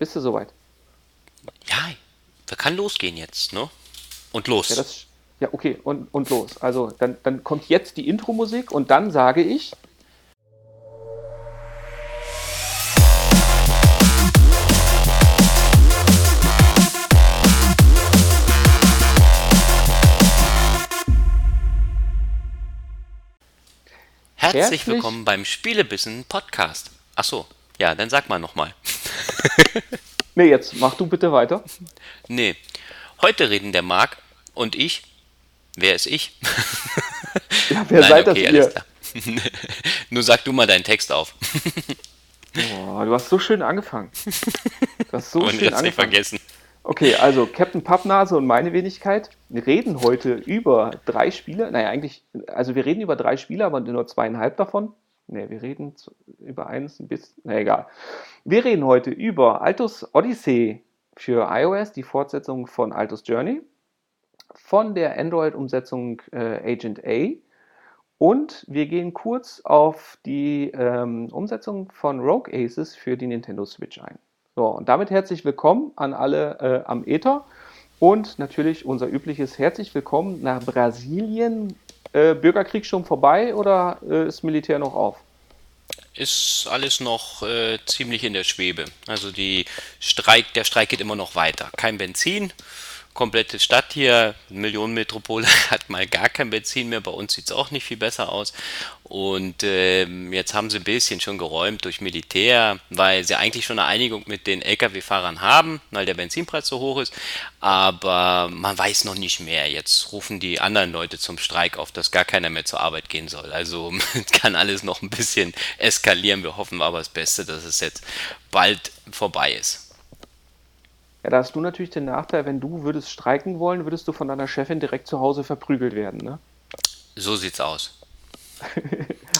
Bist du soweit? Ja, da kann losgehen jetzt, ne? Und los. Ja, das, ja okay, und, und los. Also dann, dann kommt jetzt die Intro-Musik und dann sage ich. Herzlich, Herzlich- willkommen beim Spielebissen Podcast. Ach so, ja, dann sag mal nochmal. Nee, jetzt mach du bitte weiter. Nee, heute reden der Marc und ich. Wer ist ich? Ja, wer Nein, seid okay, das ihr? Nur sag du mal deinen Text auf. Boah, du hast so schön angefangen. Du hast so und schön jetzt nicht angefangen. vergessen. Okay, also Captain Pappnase und meine Wenigkeit. Wir reden heute über drei Spiele. Naja, eigentlich, also wir reden über drei Spiele, aber nur zweieinhalb davon. Ne, wir reden über eins ein bisschen. Na egal. Wir reden heute über Altus Odyssey für iOS, die Fortsetzung von Altus Journey, von der Android-Umsetzung äh, Agent A. Und wir gehen kurz auf die ähm, Umsetzung von Rogue Aces für die Nintendo Switch ein. So, und damit herzlich willkommen an alle äh, am Ether und natürlich unser übliches herzlich willkommen nach Brasilien. Äh, Bürgerkrieg schon vorbei oder äh, ist Militär noch auf? Ist alles noch äh, ziemlich in der Schwebe. Also die Streik, der Streik geht immer noch weiter. Kein Benzin. Komplette Stadt hier, Millionenmetropole, hat mal gar kein Benzin mehr. Bei uns sieht es auch nicht viel besser aus. Und ähm, jetzt haben sie ein bisschen schon geräumt durch Militär, weil sie eigentlich schon eine Einigung mit den Lkw-Fahrern haben, weil der Benzinpreis so hoch ist. Aber man weiß noch nicht mehr. Jetzt rufen die anderen Leute zum Streik auf, dass gar keiner mehr zur Arbeit gehen soll. Also kann alles noch ein bisschen eskalieren. Wir hoffen aber das Beste, dass es jetzt bald vorbei ist. Ja, da hast du natürlich den Nachteil, wenn du würdest streiken wollen, würdest du von deiner Chefin direkt zu Hause verprügelt werden, ne? So sieht's aus.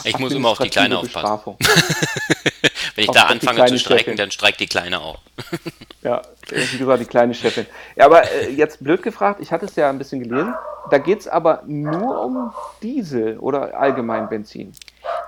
Ich muss immer auf die Kleine aufpassen. Wenn ich Auf da anfange zu streiken, Chefin. dann streikt die Kleine auch. Ja, wie gesagt, die kleine Chefin. Ja, aber äh, jetzt blöd gefragt, ich hatte es ja ein bisschen gelesen. Da geht es aber nur um Diesel oder allgemein Benzin.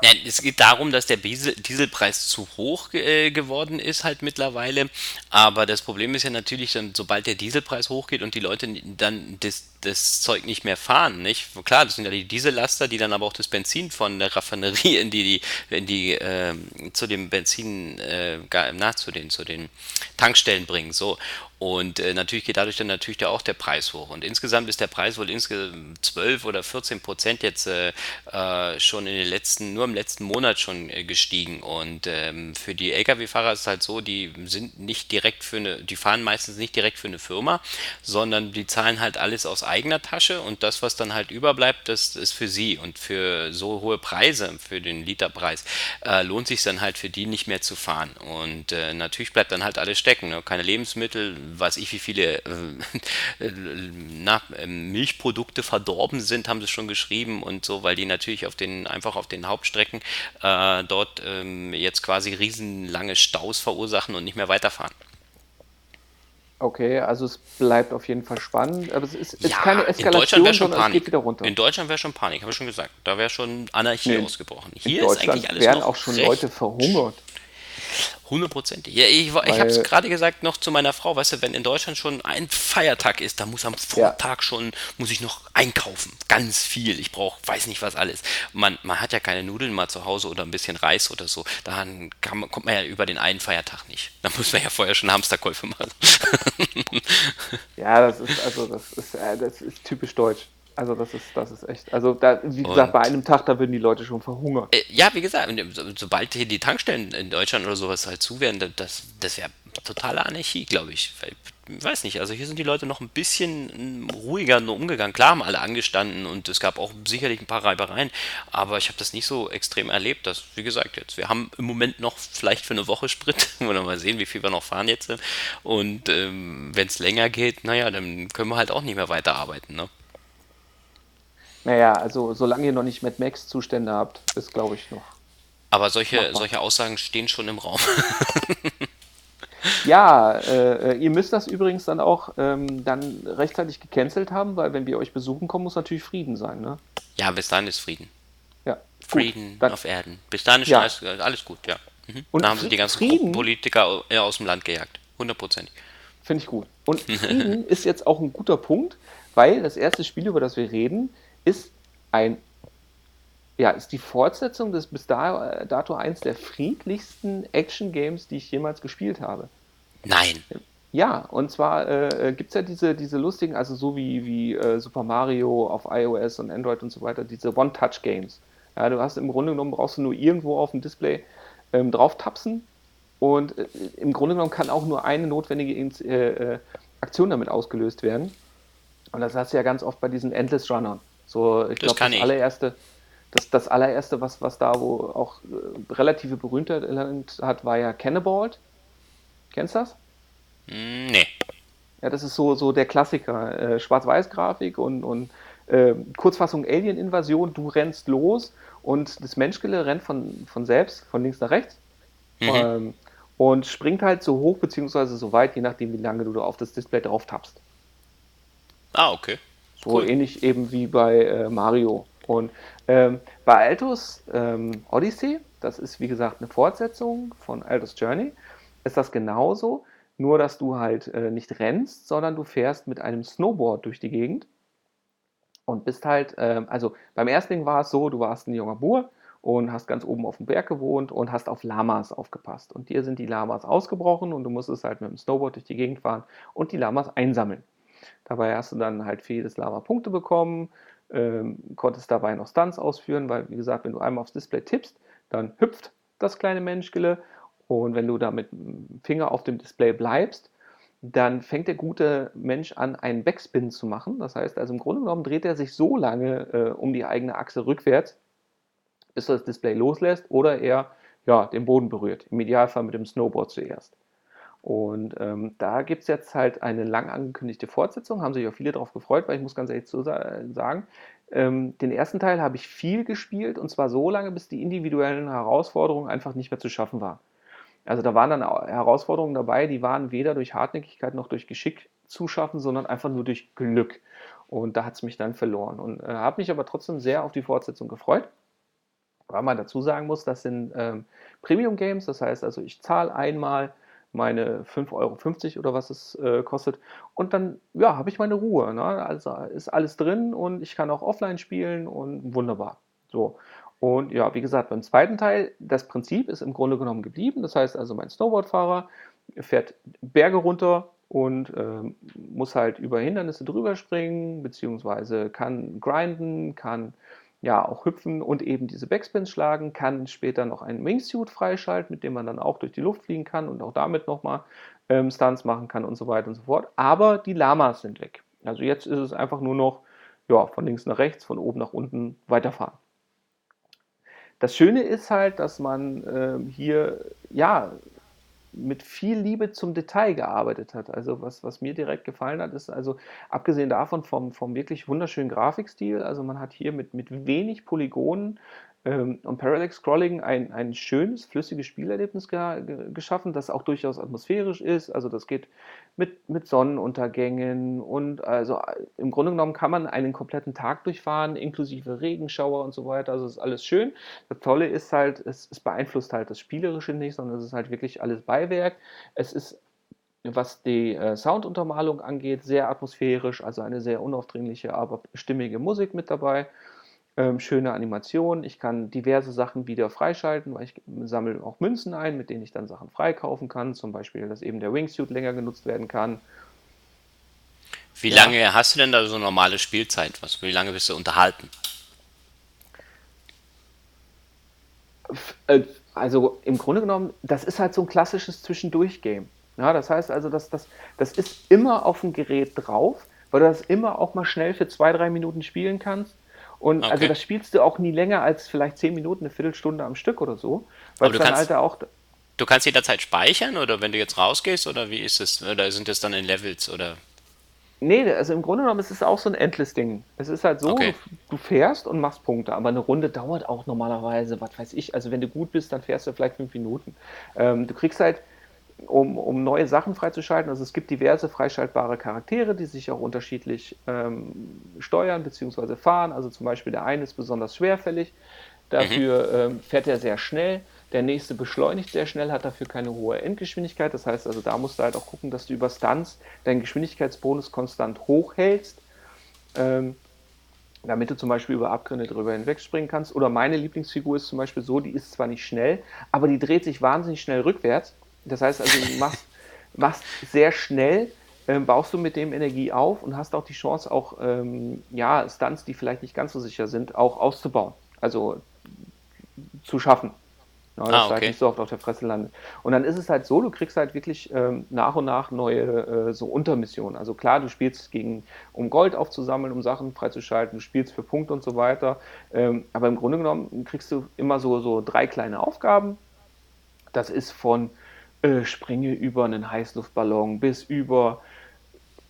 Nein, es geht darum, dass der Diesel Dieselpreis zu hoch äh, geworden ist halt mittlerweile. Aber das Problem ist ja natürlich, dann, sobald der Dieselpreis hochgeht und die Leute dann das, das Zeug nicht mehr fahren, nicht? Klar, das sind ja die Diesellaster, die dann aber auch das Benzin von der Raffinerie in die, in die ähm, zu dem Benzin, äh, na, zu den, zu den Tankstellen bringen. So. Und äh, natürlich geht dadurch dann natürlich der, auch der Preis hoch. Und insgesamt ist der Preis wohl insgesamt 12 oder 14 Prozent jetzt äh, äh, schon in den letzten, nur im letzten Monat schon äh, gestiegen. Und ähm, für die Lkw-Fahrer ist es halt so, die sind nicht direkt für eine, die fahren meistens nicht direkt für eine Firma, sondern die zahlen halt alles aus eigener Tasche und das, was dann halt überbleibt, das ist für sie. Und für so hohe Preise, für den Literpreis, äh, lohnt sich dann halt für die nicht mehr zu fahren. Und äh, natürlich bleibt dann halt alles stecken. Ne? Keine Lebensmittel, weiß ich, wie viele äh, äh, na, äh, Milchprodukte verdorben sind, haben sie schon geschrieben und so, weil die natürlich auf den, einfach auf den Hauptstrecken äh, dort ähm, jetzt quasi riesenlange Staus verursachen und nicht mehr weiterfahren. Okay, also es bleibt auf jeden Fall spannend. Aber es ist, ist Ja, keine in Eskalation, Deutschland wäre schon sondern es Panik. geht wieder runter. In Deutschland wäre schon Panik, habe ich schon gesagt. Da wäre schon Anarchie Nee, ausgebrochen. In Hier ist Deutschland eigentlich alles werden noch auch schon recht Leute verhungert. Hundertprozentig. Ja, ich, ich habe es gerade gesagt noch zu meiner Frau, weißt du, wenn in Deutschland schon ein Feiertag ist, dann muss am Vortag schon, muss ich noch einkaufen. Ganz viel. Ich brauche, weiß nicht was alles. Man, man hat ja keine Nudeln mal zu Hause oder ein bisschen Reis oder so. Dann kann kommt man ja über den einen Feiertag nicht. Da muss man ja vorher schon Hamsterkäufe machen. Ja, das ist also das ist, äh, das ist typisch deutsch. Also das ist das ist echt. Also da, wie gesagt, Und- bei einem Tag da würden die Leute schon verhungern. Äh, Ja, wie gesagt, so- sobald hier die Tankstellen in Deutschland oder sowas halt zu wären, da- das, das wäre totale Anarchie, glaube ich. Ich weiß nicht, also hier sind die Leute noch ein bisschen mm, ruhiger nur umgegangen. Klar haben alle angestanden und es gab auch sicherlich ein paar Reibereien, aber ich habe das nicht so extrem erlebt, dass, wie gesagt, jetzt, wir haben im Moment noch vielleicht für eine Woche Sprit, wollen wir mal sehen, wie viel wir noch fahren jetzt. Und ähm, wenn es länger geht, naja, dann können wir halt auch nicht mehr weiterarbeiten, ne? Naja, also solange ihr noch nicht Mad Max-Zustände habt, ist glaube ich noch. Aber solche, Machbar. solche Aussagen stehen schon im Raum. Ja, äh, ihr müsst das übrigens dann auch ähm, dann rechtzeitig gecancelt haben, weil wenn wir euch besuchen kommen, muss natürlich Frieden sein, ne? Ja, bis dahin ist Frieden. Ja. Frieden Gut, dann, auf Erden. Bis dahin ist Ja. alles, alles gut, ja. Mhm. Und da haben sie die ganzen Frieden? Äh, aus dem Land gejagt. hundertprozentig. Finde ich gut. Und Frieden ist jetzt auch ein guter Punkt, weil das erste Spiel, über das wir reden, ist ein ja, ist die Fortsetzung des bis dato eins der friedlichsten Action-Games, die ich jemals gespielt habe. Nein. Ja, und zwar äh, gibt es ja diese, diese lustigen, also so wie, wie äh, Super Mario auf iOS und Android und so weiter, diese One-Touch-Games. Ja, du hast im Grunde genommen, brauchst du nur irgendwo auf dem Display ähm, drauf tapsen und äh, im Grunde genommen kann auch nur eine notwendige äh, äh, Aktion damit ausgelöst werden. Und das hast du ja ganz oft bei diesen Endless Runnern. So, ich glaube, das, das allererste, das, das allererste, was, was da wo auch äh, relative Berühmtheit hat, war ja Cannibalt. Kennst du das? Hm, nee. Ja, das ist so, so der Klassiker. Äh, Schwarz-Weiß-Grafik und, und äh, Kurzfassung Alien-Invasion. Du rennst los und das Menschgele rennt von, von selbst, von links nach rechts. Mhm. Ähm, und springt halt so hoch beziehungsweise so weit, je nachdem, wie lange du auf das Display drauf tappst. Ah, okay. So cool. ähnlich eben wie bei äh, Mario. Und ähm, bei Altos ähm, Odyssey, das ist wie gesagt eine Fortsetzung von Altos Journey, ist das genauso, nur dass du halt äh, nicht rennst, sondern du fährst mit einem Snowboard durch die Gegend und bist halt, äh, also beim ersten Ding war es so, du warst ein junger Bur und hast ganz oben auf dem Berg gewohnt und hast auf Lamas aufgepasst. Und dir sind die Lamas ausgebrochen und du musstest halt mit dem Snowboard durch die Gegend fahren und die Lamas einsammeln. Dabei hast du dann halt für jedes Lama Punkte bekommen, ähm, konntest dabei noch Stunts ausführen, weil, wie gesagt, wenn du einmal aufs Display tippst, dann hüpft das kleine Menschgele und wenn du da mit dem Finger auf dem Display bleibst, dann fängt der gute Mensch an, einen Backspin zu machen. Das heißt also im Grunde genommen dreht er sich so lange äh, um die eigene Achse rückwärts, bis er das Display loslässt oder er ja, den Boden berührt. Im Idealfall mit dem Snowboard zuerst. Und ähm, da gibt es jetzt halt eine lang angekündigte Fortsetzung, haben sich auch viele darauf gefreut, weil ich muss ganz ehrlich zu sagen, ähm, den ersten Teil habe ich viel gespielt und zwar so lange, bis die individuellen Herausforderungen einfach nicht mehr zu schaffen waren. Also da waren dann Herausforderungen dabei, die waren weder durch Hartnäckigkeit noch durch Geschick zu schaffen, sondern einfach nur durch Glück. Und da hat es mich dann verloren. Und äh, habe mich aber trotzdem sehr auf die Fortsetzung gefreut. Weil man dazu sagen muss, das sind ähm, Premium-Games, das heißt also, ich zahle einmal meine 5,50 Euro oder was es äh, kostet. Und dann, ja, habe ich meine Ruhe. Ne? Also ist alles drin und ich kann auch offline spielen und wunderbar. So. Und ja, wie gesagt, beim zweiten Teil, das Prinzip ist im Grunde genommen geblieben. Das heißt also, mein Snowboardfahrer fährt Berge runter und äh, muss halt über Hindernisse drüber springen, beziehungsweise kann grinden, kann ja auch hüpfen und eben diese Backspins schlagen, kann später noch einen Wingsuit freischalten, mit dem man dann auch durch die Luft fliegen kann und auch damit nochmal ähm, Stunts machen kann und so weiter und so fort. Aber die Lamas sind weg. Also jetzt ist es einfach nur noch ja, von links nach rechts, von oben nach unten weiterfahren. Das Schöne ist halt, dass man äh, hier ja mit viel Liebe zum Detail gearbeitet hat. Also was, was mir direkt gefallen hat, ist also abgesehen davon vom, vom wirklich wunderschönen Grafikstil, also man hat hier mit, mit wenig Polygonen ähm, und Parallax Scrolling ein, ein schönes, flüssiges Spielerlebnis ge geschaffen, das auch durchaus atmosphärisch ist. Also das geht mit, mit Sonnenuntergängen und also im Grunde genommen kann man einen kompletten Tag durchfahren, inklusive Regenschauer und so weiter. Also ist alles schön. Das Tolle ist halt, es, es beeinflusst halt das Spielerische nicht, sondern es ist halt wirklich alles Beiwerk. Es ist was die äh, Sounduntermalung angeht, sehr atmosphärisch, also eine sehr unaufdringliche, aber stimmige Musik mit dabei ähm, schöne Animationen. Ich kann diverse Sachen wieder freischalten, weil ich sammle auch Münzen ein, mit denen ich dann Sachen freikaufen kann. Zum Beispiel, dass eben der Wingsuit länger genutzt werden kann. Wie ja. lange hast du denn da so normale Spielzeit? Was, wie lange bist du unterhalten? Äh, also im Grunde genommen, das ist halt so ein klassisches Zwischendurch-Game. Ja, das heißt also, das, das, das ist immer auf dem Gerät drauf, weil du das immer auch mal schnell für zwei, drei Minuten spielen kannst. Und also okay. also das spielst du auch nie länger als vielleicht zehn Minuten, eine Viertelstunde am Stück oder so. Weil du kannst, Alter auch. Du kannst jederzeit speichern oder wenn du jetzt rausgehst oder wie ist es? Oder sind das dann in Levels oder? Nee, also im Grunde genommen ist es auch so ein Endless-Ding. Es ist halt so, okay. du, du, fährst und machst Punkte, aber eine Runde dauert auch normalerweise, was weiß ich, also wenn du gut bist, dann fährst du vielleicht fünf Minuten. Ähm, du kriegst halt, um, um neue Sachen freizuschalten. Also es gibt diverse freischaltbare Charaktere, die sich auch unterschiedlich ähm, steuern bzw. fahren. Also zum Beispiel der eine ist besonders schwerfällig, dafür mhm. ähm, fährt er sehr schnell. Der nächste beschleunigt sehr schnell, hat dafür keine hohe Endgeschwindigkeit. Das heißt also, da musst du halt auch gucken, dass du über Stunts deinen Geschwindigkeitsbonus konstant hochhältst. Ähm, damit du zum Beispiel über Abgründe drüber hinwegspringen kannst. Oder meine Lieblingsfigur ist zum Beispiel so, die ist zwar nicht schnell, aber die dreht sich wahnsinnig schnell rückwärts. Das heißt also, du machst, machst sehr schnell, ähm, baust du mit dem Energie auf und hast auch die Chance, auch ähm, ja, Stunts, die vielleicht nicht ganz so sicher sind, auch auszubauen. Also zu schaffen. Ja, dass ah, okay. halt nicht so oft auf der Fresse landet. Und dann ist es halt so, du kriegst halt wirklich ähm, nach und nach neue äh, so Untermissionen. Also klar, du spielst gegen, um Gold aufzusammeln, um Sachen freizuschalten, du spielst für Punkte und so weiter. Ähm, aber im Grunde genommen kriegst du immer so, so drei kleine Aufgaben. Das ist von äh, springe über einen Heißluftballon bis über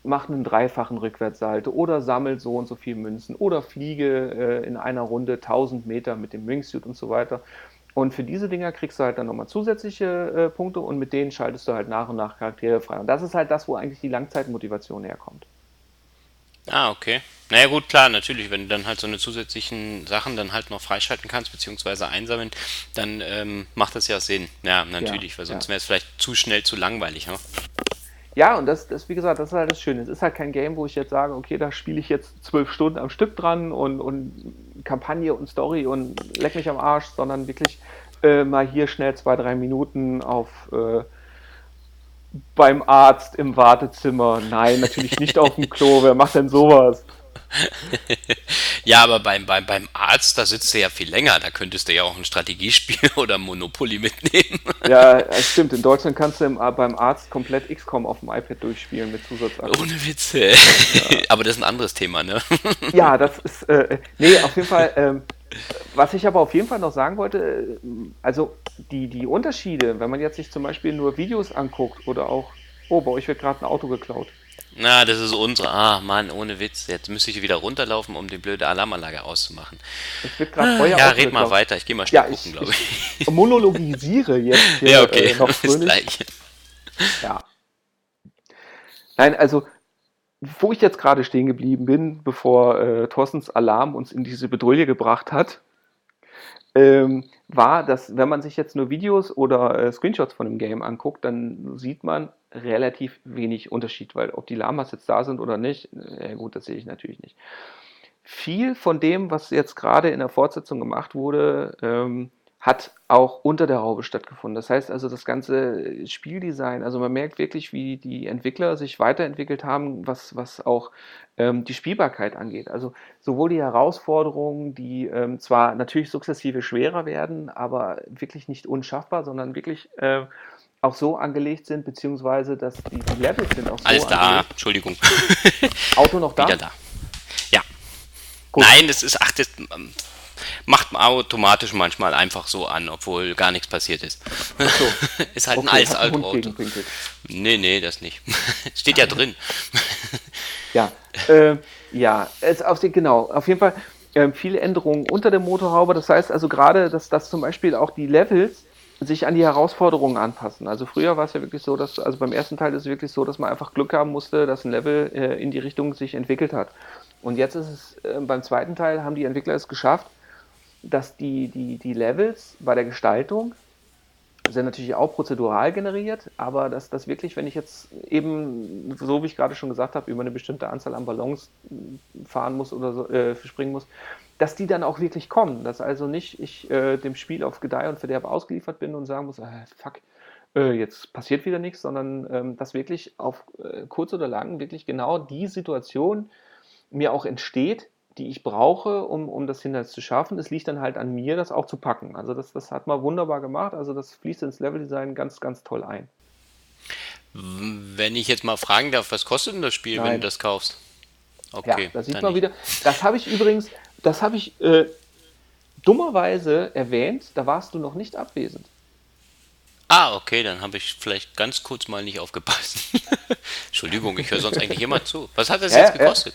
mach einen dreifachen Rückwärtssalto oder sammelt so und so viel Münzen oder fliege äh, in einer Runde 1000 Meter mit dem Wingsuit und so weiter. Und für diese Dinger kriegst du halt dann nochmal zusätzliche äh, Punkte und mit denen schaltest du halt nach und nach Charaktere frei. Und das ist halt das, wo eigentlich die Langzeitmotivation herkommt. Ah, okay. Naja gut, klar, natürlich, wenn du dann halt so eine zusätzlichen Sachen dann halt noch freischalten kannst, beziehungsweise einsammeln, dann ähm, macht das ja Sinn. Ja, natürlich, ja, weil sonst ja. wäre es vielleicht zu schnell zu langweilig. Ne? Ja, und das, das, wie gesagt, das ist halt das Schöne. Es ist halt kein Game, wo ich jetzt sage, okay, da spiele ich jetzt zwölf Stunden am Stück dran und, und Kampagne und Story und leck mich am Arsch, sondern wirklich äh, mal hier schnell zwei, drei Minuten auf äh, beim Arzt im Wartezimmer. Nein, natürlich nicht auf dem Klo. Wer macht denn sowas? ja, aber beim, beim, beim Arzt, da sitzt du ja viel länger. Da könntest du ja auch ein Strategiespiel oder Monopoly mitnehmen. ja, es stimmt. In Deutschland kannst du im, beim Arzt komplett XCOM auf dem iPad durchspielen mit Zusatzakten. Ohne Witze. Ja. aber das ist ein anderes Thema, ne? ja, das ist. Äh, nee, auf jeden Fall. Ähm, was ich aber auf jeden Fall noch sagen wollte, äh, also die, die Unterschiede, wenn man jetzt sich zum Beispiel nur Videos anguckt oder auch, oh, bei euch wird gerade ein Auto geklaut. Na, das ist unsere. Ah, Mann, ohne Witz. Jetzt müsste ich wieder runterlaufen, um die blöde Alarmanlage auszumachen. Es wird gerade Feuer Ja, red mal weiter. Ich gehe mal schnell ja, gucken, glaube ich. ich. monologisiere jetzt hier ja, okay. äh, noch fröhlich. Ja. Nein, also, wo ich jetzt gerade stehen geblieben bin, bevor äh, Thorstens Alarm uns in diese Bedrohung gebracht hat, ähm, war, dass wenn man sich jetzt nur Videos oder äh, Screenshots von dem Game anguckt, dann sieht man relativ wenig Unterschied, weil ob die Lamas jetzt da sind oder nicht, äh, gut, das sehe ich natürlich nicht. Viel von dem, was jetzt gerade in der Fortsetzung gemacht wurde, ähm, hat auch unter der Haube stattgefunden. Das heißt also, das ganze Spieldesign, also man merkt wirklich, wie die Entwickler sich weiterentwickelt haben, was, was auch ähm, die Spielbarkeit angeht. Also sowohl die Herausforderungen, die ähm, zwar natürlich sukzessive schwerer werden, aber wirklich nicht unschaffbar, sondern wirklich äh, auch so angelegt sind, beziehungsweise dass die, die Levels sind auch so Alles da, angelegt. Entschuldigung. Auto noch da? Wieder da. Ja. Gut. Nein, das ist, ach, das ähm, macht man automatisch manchmal einfach so an, obwohl gar nichts passiert ist. So. ist halt okay, ein altes Auto. Nee, nee, das nicht. Steht ja drin. ja, äh, ja, es auf die, genau, auf jeden Fall äh, viele Änderungen unter der Motorhaube. Das heißt also gerade, dass, dass zum Beispiel auch die Levels sich an die Herausforderungen anpassen. Also früher war es ja wirklich so, dass, also beim ersten Teil ist es wirklich so, dass man einfach Glück haben musste, dass ein Level äh, in die Richtung sich entwickelt hat. Und jetzt ist es, äh, beim zweiten Teil haben die Entwickler es geschafft, dass die, die, die Levels bei der Gestaltung sind natürlich auch prozedural generiert, aber dass das wirklich, wenn ich jetzt eben, so wie ich gerade schon gesagt habe, über eine bestimmte Anzahl an Ballons fahren muss oder so, äh, springen muss, dass die dann auch wirklich kommen. Dass also nicht ich äh, dem Spiel auf Gedeih und Verderb ausgeliefert bin und sagen muss, äh, fuck, äh, jetzt passiert wieder nichts, sondern ähm, dass wirklich auf äh, kurz oder lang wirklich genau die Situation mir auch entsteht, die ich brauche, um, um das Hindernis zu schaffen. Es liegt dann halt an mir, das auch zu packen. Also das, das hat man wunderbar gemacht. Also das fließt ins Leveldesign ganz, ganz toll ein. Wenn ich jetzt mal fragen darf, was kostet denn das Spiel, Nein. wenn du das kaufst? Okay, ja, da sieht man nicht. wieder. Das habe ich übrigens, das habe ich äh, dummerweise erwähnt, da warst du noch nicht abwesend. Ah, okay, dann habe ich vielleicht ganz kurz mal nicht aufgepasst. Entschuldigung, ich höre sonst eigentlich immer zu. Was hat das ja, jetzt gekostet?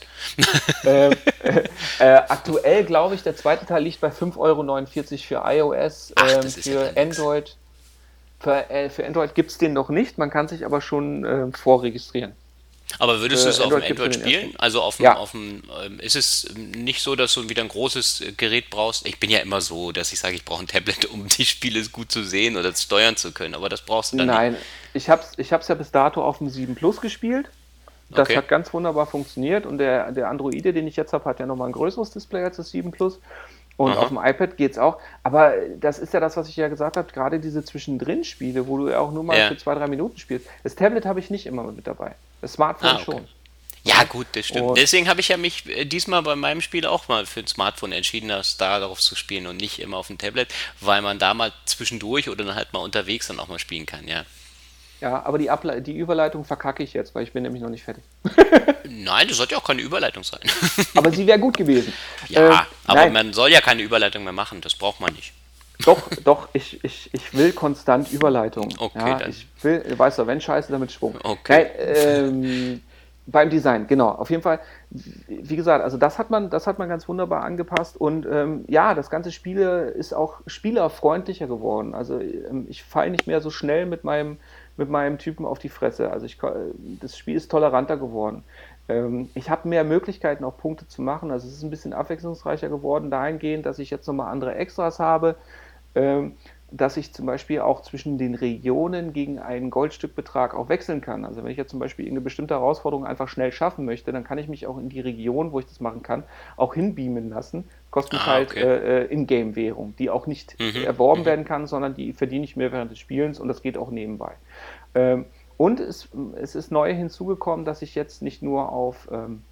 Äh, äh, äh, aktuell glaube ich, der zweite Teil liegt bei 5,49 Euro für iOS, Ach, ähm, für ja Android. Für, äh, für Android gibt es den noch nicht, man kann sich aber schon äh, vorregistrieren. Aber würdest du Äh, es auf dem Android spielen? Also auf dem, Ja. auf dem, ähm, ist es nicht so, dass du wieder ein großes äh, Gerät brauchst? Ich bin ja immer so, dass ich sage, ich brauche ein Tablet, um die Spiele gut zu sehen oder steuern zu können. Aber das brauchst du dann Nein, ich habe es ich hab's ja bis dato auf dem 7 Plus gespielt. Das Okay. hat ganz wunderbar funktioniert und der, der Androide, den ich jetzt habe, hat ja nochmal ein größeres Display als das 7 Plus. Und Aha. auf dem iPad geht es auch. Aber das ist ja das, was ich ja gesagt habe, gerade diese Zwischendrin-Spiele, wo du ja auch nur mal Ja. für zwei, drei Minuten spielst. Das Tablet habe ich nicht immer mit dabei. Das Smartphone Ah, okay. schon. Ja, gut, das stimmt. Und- Deswegen habe ich ja mich äh, diesmal bei meinem Spiel auch mal für ein Smartphone entschieden, das da darauf zu spielen und nicht immer auf dem Tablet, weil man da mal zwischendurch oder dann halt mal unterwegs dann auch mal spielen kann, ja. Ja, aber die, Able die Überleitung verkacke ich jetzt, weil ich bin nämlich noch nicht fertig. Nein, das sollte ja auch keine Überleitung sein. Aber sie wäre gut gewesen. ja, Äh, aber nein. man soll ja keine Überleitung mehr machen, das braucht man nicht. Doch, doch, ich, ich, ich will konstant Überleitung. Okay, ja, dann. ich will, weißt du, wenn Scheiße, damit Schwung. Okay. Nein, ähm, beim Design, genau. Auf jeden Fall, wie gesagt, also das hat man, das hat man ganz wunderbar angepasst und ähm, ja, das ganze Spiel ist auch spielerfreundlicher geworden. Also ähm, ich falle nicht mehr so schnell mit meinem, mit meinem Typen auf die Fresse. Also ich, das Spiel ist toleranter geworden. Ähm, ich habe mehr Möglichkeiten, auch Punkte zu machen. Also es ist ein bisschen abwechslungsreicher geworden, dahingehend, dass ich jetzt nochmal andere Extras habe dass ich zum Beispiel auch zwischen den Regionen gegen einen Goldstückbetrag auch wechseln kann. Also wenn ich jetzt zum Beispiel eine bestimmte Herausforderung einfach schnell schaffen möchte, dann kann ich mich auch in die Region, wo ich das machen kann, auch hinbeamen lassen. Kostet mich Ah, halt okay. äh, äh, Ingame-Währung, die auch nicht Mhm, erworben werden kann, sondern die verdiene ich mir während des Spielens und das geht auch nebenbei. Ähm, und es, es ist neu hinzugekommen, dass ich jetzt nicht nur auf ähm,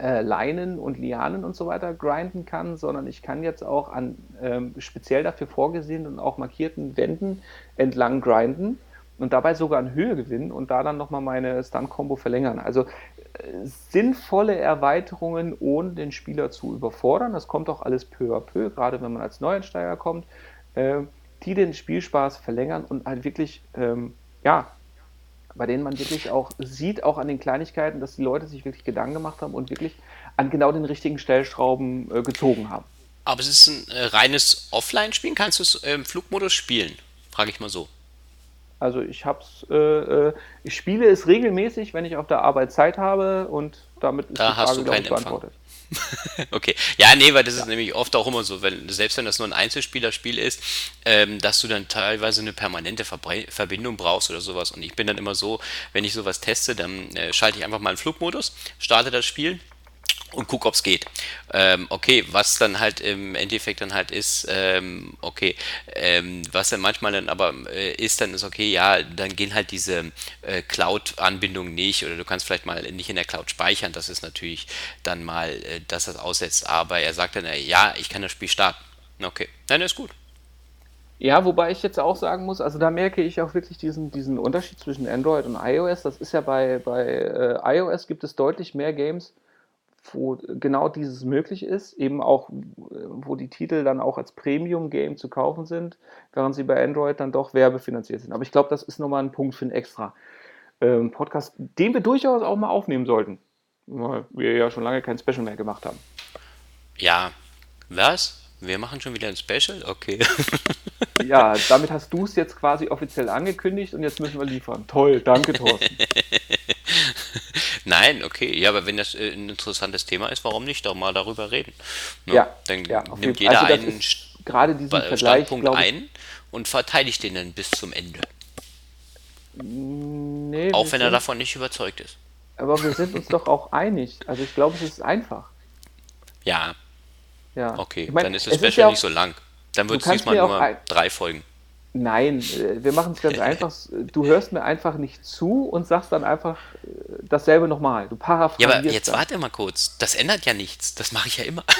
äh, Leinen und Lianen und so weiter grinden kann, sondern ich kann jetzt auch an ähm, speziell dafür vorgesehenen und auch markierten Wänden entlang grinden und dabei sogar an Höhe gewinnen und da dann nochmal meine Stun-Combo verlängern. Also äh, sinnvolle Erweiterungen, ohne den Spieler zu überfordern. Das kommt auch alles peu à peu, gerade wenn man als Neueinsteiger kommt, äh, die den Spielspaß verlängern und halt wirklich, ähm, ja, bei denen man wirklich auch sieht, auch an den Kleinigkeiten, dass die Leute sich wirklich Gedanken gemacht haben und wirklich an genau den richtigen Stellschrauben äh, gezogen haben. Aber es ist ein äh, reines Offline-Spielen. Kannst du es im Flugmodus spielen? Frage ich mal so. Also ich hab's, äh, äh, ich spiele es regelmäßig, wenn ich auf der Arbeit Zeit habe und damit ist Da die hast Frage, du glaube ich, beantwortet. Okay. Ja, nee, weil das ist nämlich oft auch immer so, wenn, selbst wenn das nur ein Einzelspielerspiel ist, ähm, dass du dann teilweise eine permanente Verbre Verbindung brauchst oder sowas. Und ich bin dann immer so, wenn ich sowas teste, dann äh, schalte ich einfach mal einen Flugmodus, starte das Spiel und guck, ob es geht. Ähm, okay, was dann halt im Endeffekt dann halt ist, ähm, okay, ähm, was dann manchmal dann aber äh, ist, dann ist okay, ja, dann gehen halt diese äh, Cloud-Anbindungen nicht oder du kannst vielleicht mal nicht in der Cloud speichern, das ist natürlich dann mal, äh, dass das aussetzt, aber er sagt dann, äh, ja, ich kann das Spiel starten. Okay, dann ist gut. Ja, wobei ich jetzt auch sagen muss, also da merke ich auch wirklich diesen, diesen Unterschied zwischen Android und iOS. Das ist ja bei, bei äh, iOS gibt es deutlich mehr Games, wo genau dieses möglich ist, eben auch, äh, wo die Titel dann auch als Premium-Game zu kaufen sind, während sie bei Android dann doch werbefinanziert sind. Aber ich glaube, das ist nochmal ein Punkt für einen extra ähm, Podcast, den wir durchaus auch mal aufnehmen sollten, weil wir ja schon lange kein Special mehr gemacht haben. Ja, was? Wir machen schon wieder ein Special? Okay. Ja, damit hast du es jetzt quasi offiziell angekündigt und jetzt müssen wir liefern. Toll, danke Thorsten. Nein, okay. Ja, aber wenn das äh, ein interessantes Thema ist, warum nicht doch mal darüber reden? Ne? Ja, Dann ja, nimmt jeden jeder Also einen gerade diesen Sta- Vergleich, Standpunkt glaube ich, ein und verteidigt den dann bis zum Ende. Nee, Auch wenn er davon nicht überzeugt ist. Aber wir sind uns doch auch einig. Also ich glaube, es ist einfach. Ja, Ja. okay. Ich mein, dann ist das es Special ja auch- nicht so lang. Dann wird es diesmal nur ein- drei Folgen. Nein, äh, wir machen es ganz einfach. Du hörst mir einfach nicht zu und sagst dann einfach äh, dasselbe nochmal. Du Ja, paraphrasierst aber jetzt warte mal kurz. Das ändert ja nichts. Das mache ich ja immer.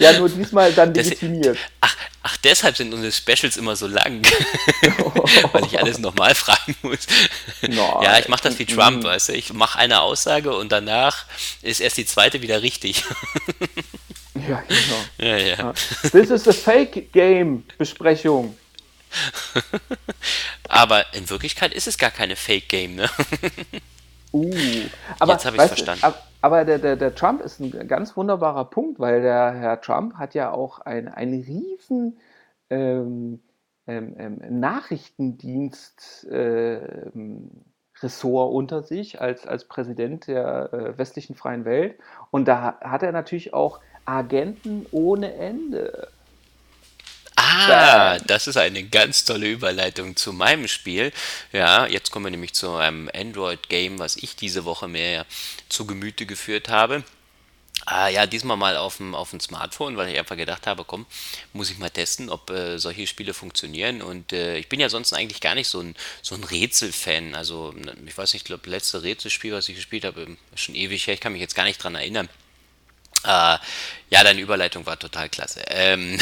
Ja, nur diesmal dann legitimiert. Ach, ach, deshalb sind unsere Specials immer so lang. Weil ich alles nochmal fragen muss. Nein. Ja, ich mache das wie Trump, weißt du. Ich mache eine Aussage und danach ist erst die zweite wieder richtig. Ja, genau. ja, ja. This is a Fake Game Besprechung. Aber in Wirklichkeit ist es gar keine Fake Game, ne? Uh, aber, Jetzt hab ich's weißt du, verstanden. ab- Aber der, der, der Trump ist ein ganz wunderbarer Punkt, weil der Herr Trump hat ja auch ein, ein riesen, ähm, ähm, ähm, Nachrichtendienst äh, Ressort unter sich als, als Präsident der äh, westlichen freien Welt. Und da hat er natürlich auch Agenten ohne Ende. Ah, das ist eine ganz tolle Überleitung zu meinem Spiel. Ja, jetzt kommen wir nämlich zu einem Android-Game, was ich diese Woche mehr zu Gemüte geführt habe. Ah, ja, diesmal mal auf dem, auf dem Smartphone, weil ich einfach gedacht habe, komm, muss ich mal testen, ob äh, solche Spiele funktionieren. Und äh, ich bin ja sonst eigentlich gar nicht so ein, so ein Rätselfan. Also, ich weiß nicht, ich glaube, letzte Rätselspiel, was ich gespielt habe, schon ewig her, ich kann mich jetzt gar nicht dran erinnern. Äh, ja, deine Überleitung war total klasse. Ähm,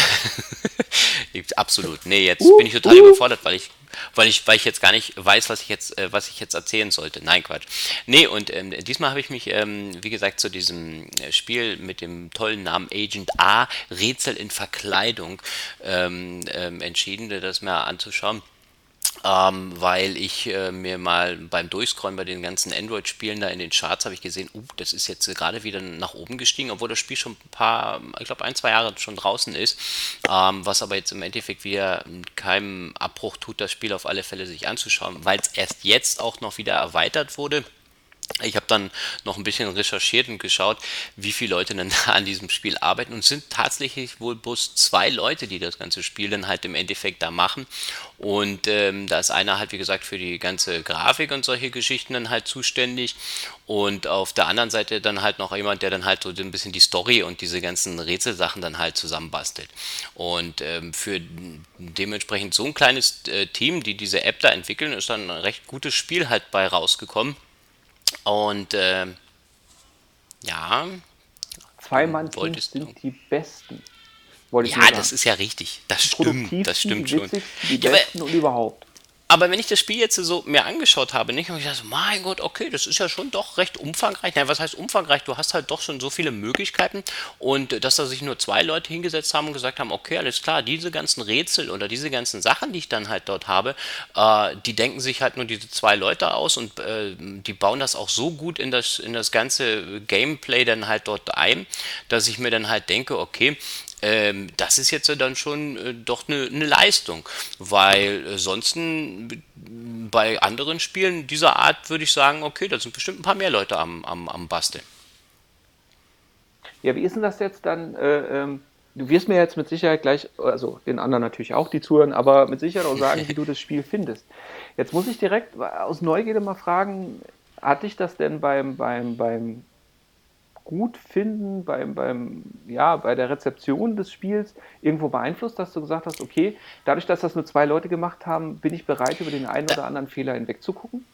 absolut. Nee, jetzt bin ich total überfordert, weil ich, weil ich, weil ich jetzt gar nicht weiß, was ich jetzt, äh, was ich jetzt erzählen sollte. Nein, Quatsch. Nee, und ähm, diesmal habe ich mich, ähm, wie gesagt, zu diesem äh, Spiel mit dem tollen Namen Agent A, Rätsel in Verkleidung, ähm, ähm entschieden, das mal anzuschauen ähm, weil ich äh, mir mal beim Durchscrollen bei den ganzen Android-Spielen da in den Charts habe ich gesehen, uh, das ist jetzt gerade wieder nach oben gestiegen, obwohl das Spiel schon ein paar, ich glaube ein, zwei Jahre schon draußen ist, ähm, was aber jetzt im Endeffekt wieder keinem Abbruch tut, das Spiel auf alle Fälle sich anzuschauen, weil es erst jetzt auch noch wieder erweitert wurde ich habe dann noch ein bisschen recherchiert und geschaut, wie viele Leute dann an diesem Spiel arbeiten und es sind tatsächlich wohl bloß zwei Leute, die das ganze Spiel dann halt im Endeffekt da machen. Und ähm, da ist einer halt, wie gesagt, für die ganze Grafik und solche Geschichten dann halt zuständig. Und auf der anderen Seite dann halt noch jemand, der dann halt so ein bisschen die Story und diese ganzen Rätselsachen dann halt zusammenbastelt. Und ähm, für dementsprechend so ein kleines äh, Team, die diese App da entwickeln, ist dann ein recht gutes Spiel halt bei rausgekommen. Und äh, ja. Zwei-Mann-Teams sind die besten. ja, das ist ja richtig. Das stimmt. Das stimmt schon. Die besten ja, und überhaupt aber wenn ich das Spiel jetzt so mir angeschaut habe, nicht, habe ich gedacht, mein Gott, okay, das ist ja schon doch recht umfangreich. Nein, was heißt umfangreich? Du hast halt doch schon so viele Möglichkeiten und dass da sich nur zwei Leute hingesetzt haben und gesagt haben, okay, alles klar, diese ganzen Rätsel oder diese ganzen Sachen, die ich dann halt dort habe, äh, die denken sich halt nur diese zwei Leute aus und äh, die bauen das auch so gut in das, in das ganze Gameplay dann halt dort ein, dass ich mir dann halt denke, okay, ähm, das ist jetzt dann schon äh, doch eine, eine, Leistung, weil äh, sonst bei anderen Spielen dieser Art würde ich sagen, okay, da sind bestimmt ein paar mehr Leute am, am, am Basteln. Ja, wie ist denn das jetzt dann? Äh, ähm, du wirst mir jetzt mit Sicherheit gleich, also den anderen natürlich auch, die zuhören, aber mit Sicherheit auch sagen, wie du das Spiel findest. Jetzt muss ich direkt aus Neugierde mal fragen, hat dich das denn beim, beim, beim gut finden beim, beim, ja, bei der Rezeption des Spiels irgendwo beeinflusst, dass du gesagt hast, okay, dadurch, dass das nur zwei Leute gemacht haben, bin ich bereit, über den einen oder anderen Fehler hinwegzugucken?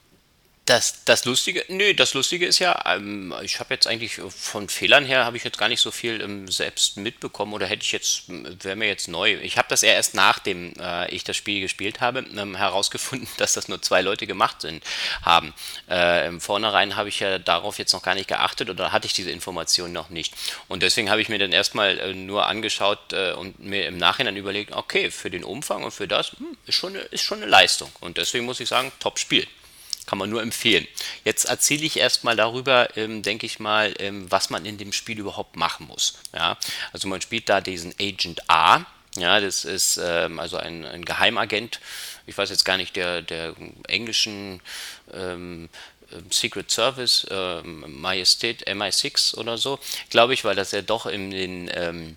Das, das Lustige, nö, das Lustige ist ja, ähm, ich habe jetzt eigentlich von Fehlern her habe ich jetzt gar nicht so viel ähm, selbst mitbekommen oder hätte ich jetzt, wäre mir jetzt neu. Ich habe das eher erst nachdem äh, ich das Spiel gespielt habe, ähm, herausgefunden, dass das nur zwei Leute gemacht sind, haben. Äh, Im Vornherein habe ich ja darauf jetzt noch gar nicht geachtet oder hatte ich diese Information noch nicht. Und deswegen habe ich mir dann erstmal äh, nur angeschaut äh, und mir im Nachhinein überlegt, okay, für den Umfang und für das hm, ist, schon eine, ist schon eine Leistung. Und deswegen muss ich sagen, top Spiel. Kann man nur empfehlen. Jetzt erzähle ich erstmal darüber, ähm, denke ich mal, ähm, was man in dem Spiel überhaupt machen muss. Ja? Also man spielt da diesen Agent A. Ja, das ist ähm, also ein, ein, Geheimagent. Ich weiß jetzt gar nicht der, der englischen ähm, Secret Service, ähm, Majestät MI6 oder so, glaube ich, weil das ja doch in, den, ähm,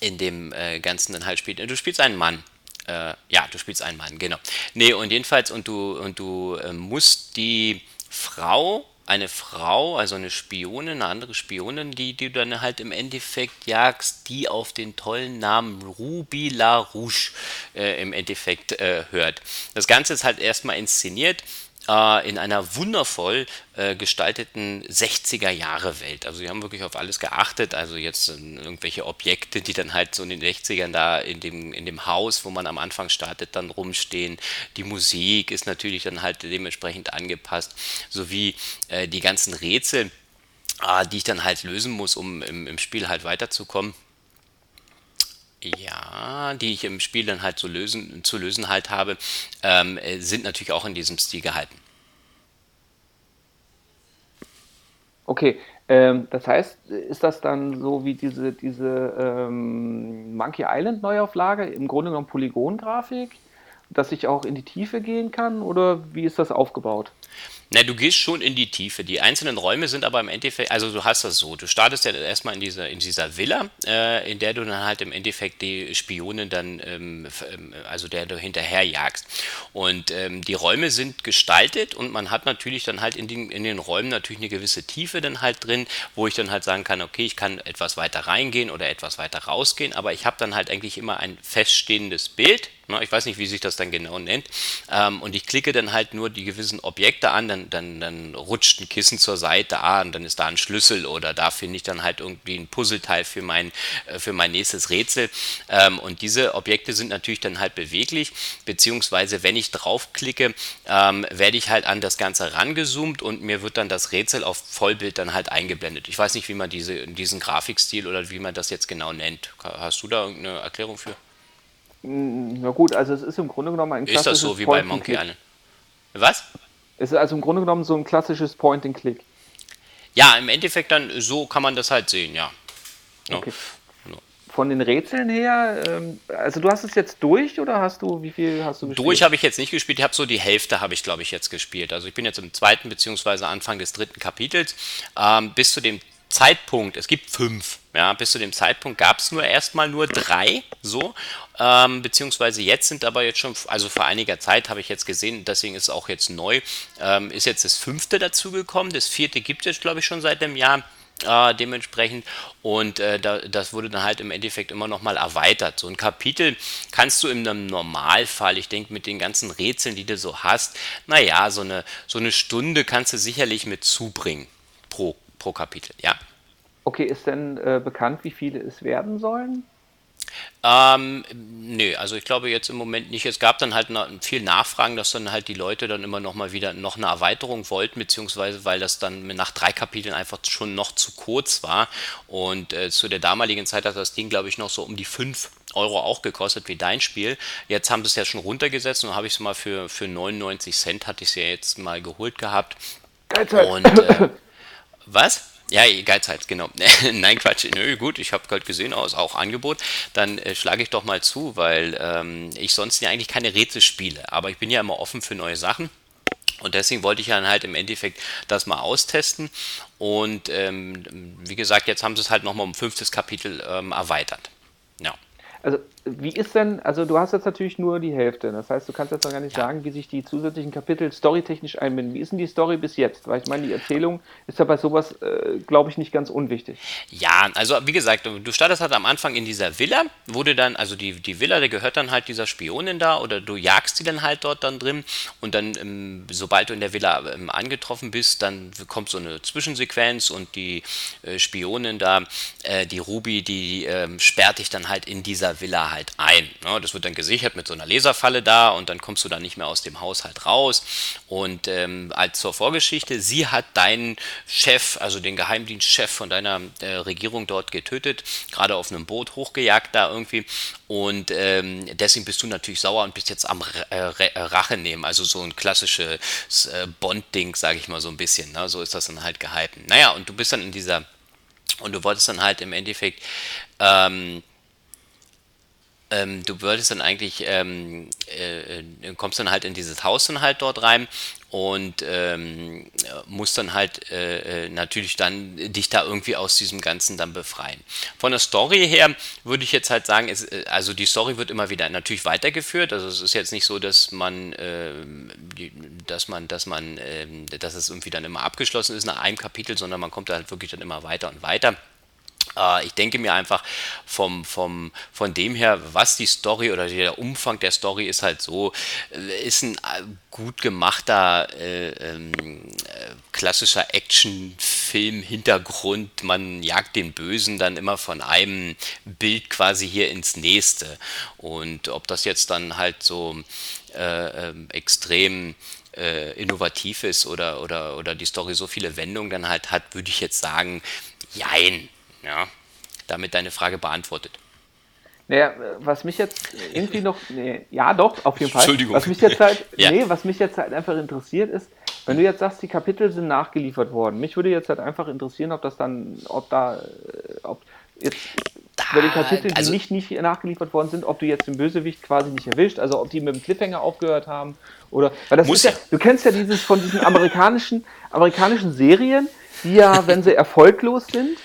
in dem äh, Ganzen dann halt spielt. Du spielst einen Mann, äh, ja, du spielst einen Mann, genau. Nee, und jedenfalls, und du, und du äh, musst die Frau, eine Frau, also eine Spionin, eine andere Spionin, die, die du dann halt im Endeffekt jagst, die auf den tollen Namen Ruby LaRouche äh, im Endeffekt äh, hört. Das Ganze ist halt erstmal inszeniert äh, in einer wundervoll äh, gestalteten 60er Jahre Welt. Also sie haben wirklich auf alles geachtet, also jetzt äh, irgendwelche Objekte, die dann halt so in den 60ern da in dem, in dem Haus, wo man am Anfang startet, dann rumstehen. Die Musik ist natürlich dann halt dementsprechend angepasst, sowie äh, die ganzen Rätsel, äh, die ich dann halt lösen muss, um im, im Spiel halt weiterzukommen. Ja, die ich im Spiel dann halt zu lösen, zu lösen halt habe, ähm, äh, sind natürlich auch in diesem Stil gehalten. Okay, ähm, das heißt, ist das dann so wie diese, diese ähm, Monkey Island Neuauflage, im Grunde genommen Polygongrafik? dass ich auch in die Tiefe gehen kann oder wie ist das aufgebaut? Na, du gehst schon in die Tiefe. Die einzelnen Räume sind aber im Endeffekt, also du hast das so, du startest ja erstmal in dieser, in dieser Villa, äh, in der du dann halt im Endeffekt die Spionen dann, ähm, ähm, also der du hinterherjagst. Und ähm, die Räume sind gestaltet und man hat natürlich dann halt in den, in den Räumen natürlich eine gewisse Tiefe dann halt drin, wo ich dann halt sagen kann, okay, ich kann etwas weiter reingehen oder etwas weiter rausgehen, aber ich habe dann halt eigentlich immer ein feststehendes Bild Ne, ich weiß nicht, wie sich das dann genau nennt. Ähm, und ich klicke dann halt nur die gewissen Objekte an, dann, dann, dann rutscht ein Kissen zur Seite, ah, dann ist da ein Schlüssel oder da finde ich dann halt irgendwie ein Puzzleteil für mein, äh, für mein nächstes Rätsel. Ähm, und diese Objekte sind natürlich dann halt beweglich, beziehungsweise wenn ich draufklicke, ähm, werde ich halt an das Ganze rangezoomt und mir wird dann das Rätsel auf Vollbild dann halt eingeblendet. Ich weiß nicht, wie man diese, diesen Grafikstil oder wie man das jetzt genau nennt. Hast du da irgendeine Erklärung für? Na gut, also es ist im Grunde genommen ein klassisches Ist das so wie bei Monkey Island? Was? Es ist also im Grunde genommen so ein klassisches Point-and-Click. Ja, im Endeffekt dann so kann man das halt sehen, ja. No. Okay. No. Von den Rätseln her, ähm, also du hast es jetzt durch oder hast du, wie viel hast du gespielt? Durch habe ich jetzt nicht gespielt, ich habe so die Hälfte habe ich glaube ich jetzt gespielt. Also ich bin jetzt im zweiten beziehungsweise Anfang des dritten Kapitels. Ähm, bis zu dem Zeitpunkt, es gibt fünf, ja, bis zu dem Zeitpunkt gab es nur erstmal nur drei, so, ähm, beziehungsweise jetzt sind aber jetzt schon, also vor einiger Zeit habe ich jetzt gesehen, deswegen ist es auch jetzt neu, ähm, ist jetzt das fünfte dazugekommen, das vierte gibt es, glaube ich, schon seit einem Jahr. Äh, dementsprechend und äh, da, das wurde dann halt im Endeffekt immer noch mal erweitert. So ein Kapitel kannst du in einem Normalfall, ich denke mit den ganzen Rätseln, die du so hast, naja, so eine, so eine Stunde kannst du sicherlich mit zubringen pro pro Kapitel, ja. Okay, ist denn äh, bekannt, wie viele es werden sollen? Ähm, nö, also ich glaube jetzt im Moment nicht. Es gab dann halt noch viel Nachfragen, dass dann halt die Leute dann immer noch mal wieder noch eine Erweiterung wollten, beziehungsweise weil das dann nach drei Kapiteln einfach schon noch zu kurz war. Und äh, zu der damaligen Zeit hat das Ding, glaube ich, noch so um die 5 Euro auch gekostet wie dein Spiel. Jetzt haben sie es ja schon runtergesetzt und habe ich es mal für, für 99 Cent, hatte ich es ja jetzt mal geholt gehabt. Geil, Und äh, Was? Ja, Geizhals, genau. Nein, Quatsch. Nö, gut, ich habe gerade gesehen, aus auch Angebot. Dann äh, schlage ich doch mal zu, weil ähm, ich sonst ja eigentlich keine Rätsel spiele. Aber ich bin ja immer offen für neue Sachen. Und deswegen wollte ich dann halt im Endeffekt das mal austesten. Und ähm, wie gesagt, jetzt haben sie es halt nochmal um fünftes Kapitel ähm, erweitert. Ja. Also wie ist denn, also du hast jetzt natürlich nur die Hälfte, das heißt, du kannst jetzt noch gar nicht ja. sagen, wie sich die zusätzlichen Kapitel storytechnisch einbinden. Wie ist denn die Story bis jetzt? Weil ich meine, die Erzählung ist ja bei sowas, äh, glaube ich, nicht ganz unwichtig. Ja, also wie gesagt, du startest halt am Anfang in dieser Villa, wurde dann, also die, die Villa, der gehört dann halt dieser Spionin da oder du jagst die dann halt dort dann drin und dann, ähm, sobald du in der Villa ähm, angetroffen bist, dann kommt so eine Zwischensequenz und die äh, Spionin da, äh, die Ruby, die ähm, sperrt dich dann halt in dieser Villa halt ein. Ne? Das wird dann gesichert mit so einer Laserfalle da und dann kommst du dann nicht mehr aus dem Haushalt raus. Und ähm, als zur Vorgeschichte, sie hat deinen Chef, also den Geheimdienstchef von deiner äh, Regierung dort getötet, gerade auf einem Boot hochgejagt da irgendwie. Und ähm, deswegen bist du natürlich sauer und bist jetzt am äh, Rache nehmen. Also so ein klassisches äh, Bond-Ding, sage ich mal so ein bisschen. Ne? So ist das dann halt gehalten. Naja, und du bist dann in dieser und du wolltest dann halt im Endeffekt ähm, ähm, du würdest dann eigentlich, ähm, äh, äh, kommst dann halt in dieses Haus dann halt dort rein und ähm, musst dann halt äh, äh, natürlich dann dich da irgendwie aus diesem Ganzen dann befreien. Von der Story her würde ich jetzt halt sagen, es, äh, also die Story wird immer wieder natürlich weitergeführt. Also es ist jetzt nicht so, dass man, äh, dass man, dass man, ähm, dass es irgendwie dann immer abgeschlossen ist nach einem Kapitel, sondern man kommt da halt wirklich dann immer weiter und weiter. Äh, ich denke mir einfach vom, vom, von dem her, was die Story oder der Umfang der Story ist halt so, äh, ist ein äh, gut gemachter äh, ähm, äh, klassischer Actionfilm-Hintergrund. Man jagt den Bösen dann immer von einem Bild quasi hier ins nächste. Und ob das jetzt dann halt so äh, ähm, extrem innovativ ist oder, oder, oder die Story so viele Wendungen dann halt hat, würde ich jetzt sagen, jein. Ja, damit deine Frage beantwortet. Naja, was mich jetzt irgendwie noch, nee, ja doch, auf jeden Fall. Entschuldigung. Was mich jetzt halt, ja. nee, was mich jetzt halt einfach interessiert ist, wenn du jetzt sagst, die Kapitel sind nachgeliefert worden, mich würde jetzt halt einfach interessieren, ob das dann, ob da, äh, ob jetzt da bei den Kapiteln, die also, nicht, nicht nachgeliefert worden sind, ob du jetzt den Bösewicht quasi nicht erwischt, also ob die mit dem Cliffhanger aufgehört haben oder, weil das ist ja, du kennst ja dieses von diesen amerikanischen, amerikanischen Serien, die ja, wenn sie erfolglos sind,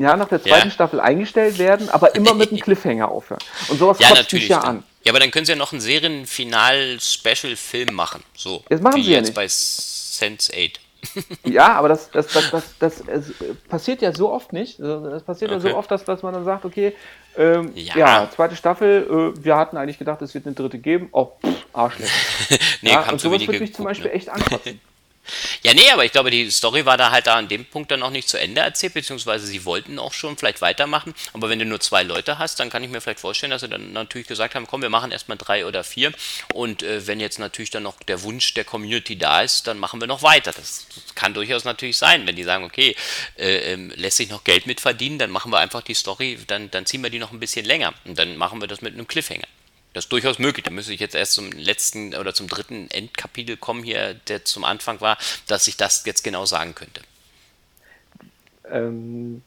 ja, nach der zweiten ja. Staffel eingestellt werden, aber immer mit einem Cliffhanger aufhören. Und sowas ja, kotzt mich ja an. Ja, aber dann können sie ja noch einen Serienfinal-Special-Film machen. So. Das machen sie ja jetzt nicht. bei Sense 8. ja, aber das, das, das, das, das, das passiert ja so oft nicht. Das passiert okay. ja so oft, dass, dass man dann sagt, okay, ähm, ja. ja. zweite Staffel, äh, wir hatten eigentlich gedacht, es wird eine dritte geben. Oh, pff, Arschlecht. nee, ja, und sowas würde mich zum Beispiel ne? echt anfassen. Ja, nee, aber ich glaube, die Story war da halt da an dem Punkt dann noch nicht zu Ende erzählt, beziehungsweise sie wollten auch schon vielleicht weitermachen. Aber wenn du nur zwei Leute hast, dann kann ich mir vielleicht vorstellen, dass sie dann natürlich gesagt haben, komm, wir machen erstmal drei oder vier. Und äh, wenn jetzt natürlich dann noch der Wunsch der Community da ist, dann machen wir noch weiter. Das, das kann durchaus natürlich sein, wenn die sagen, okay, äh, äh, lässt sich noch Geld mit verdienen, dann machen wir einfach die Story, dann, dann ziehen wir die noch ein bisschen länger. Und dann machen wir das mit einem Cliffhanger. Das ist durchaus möglich. Da müsste ich jetzt erst zum letzten oder zum dritten Endkapitel kommen hier, der zum Anfang war, dass ich das jetzt genau sagen könnte. Ähm,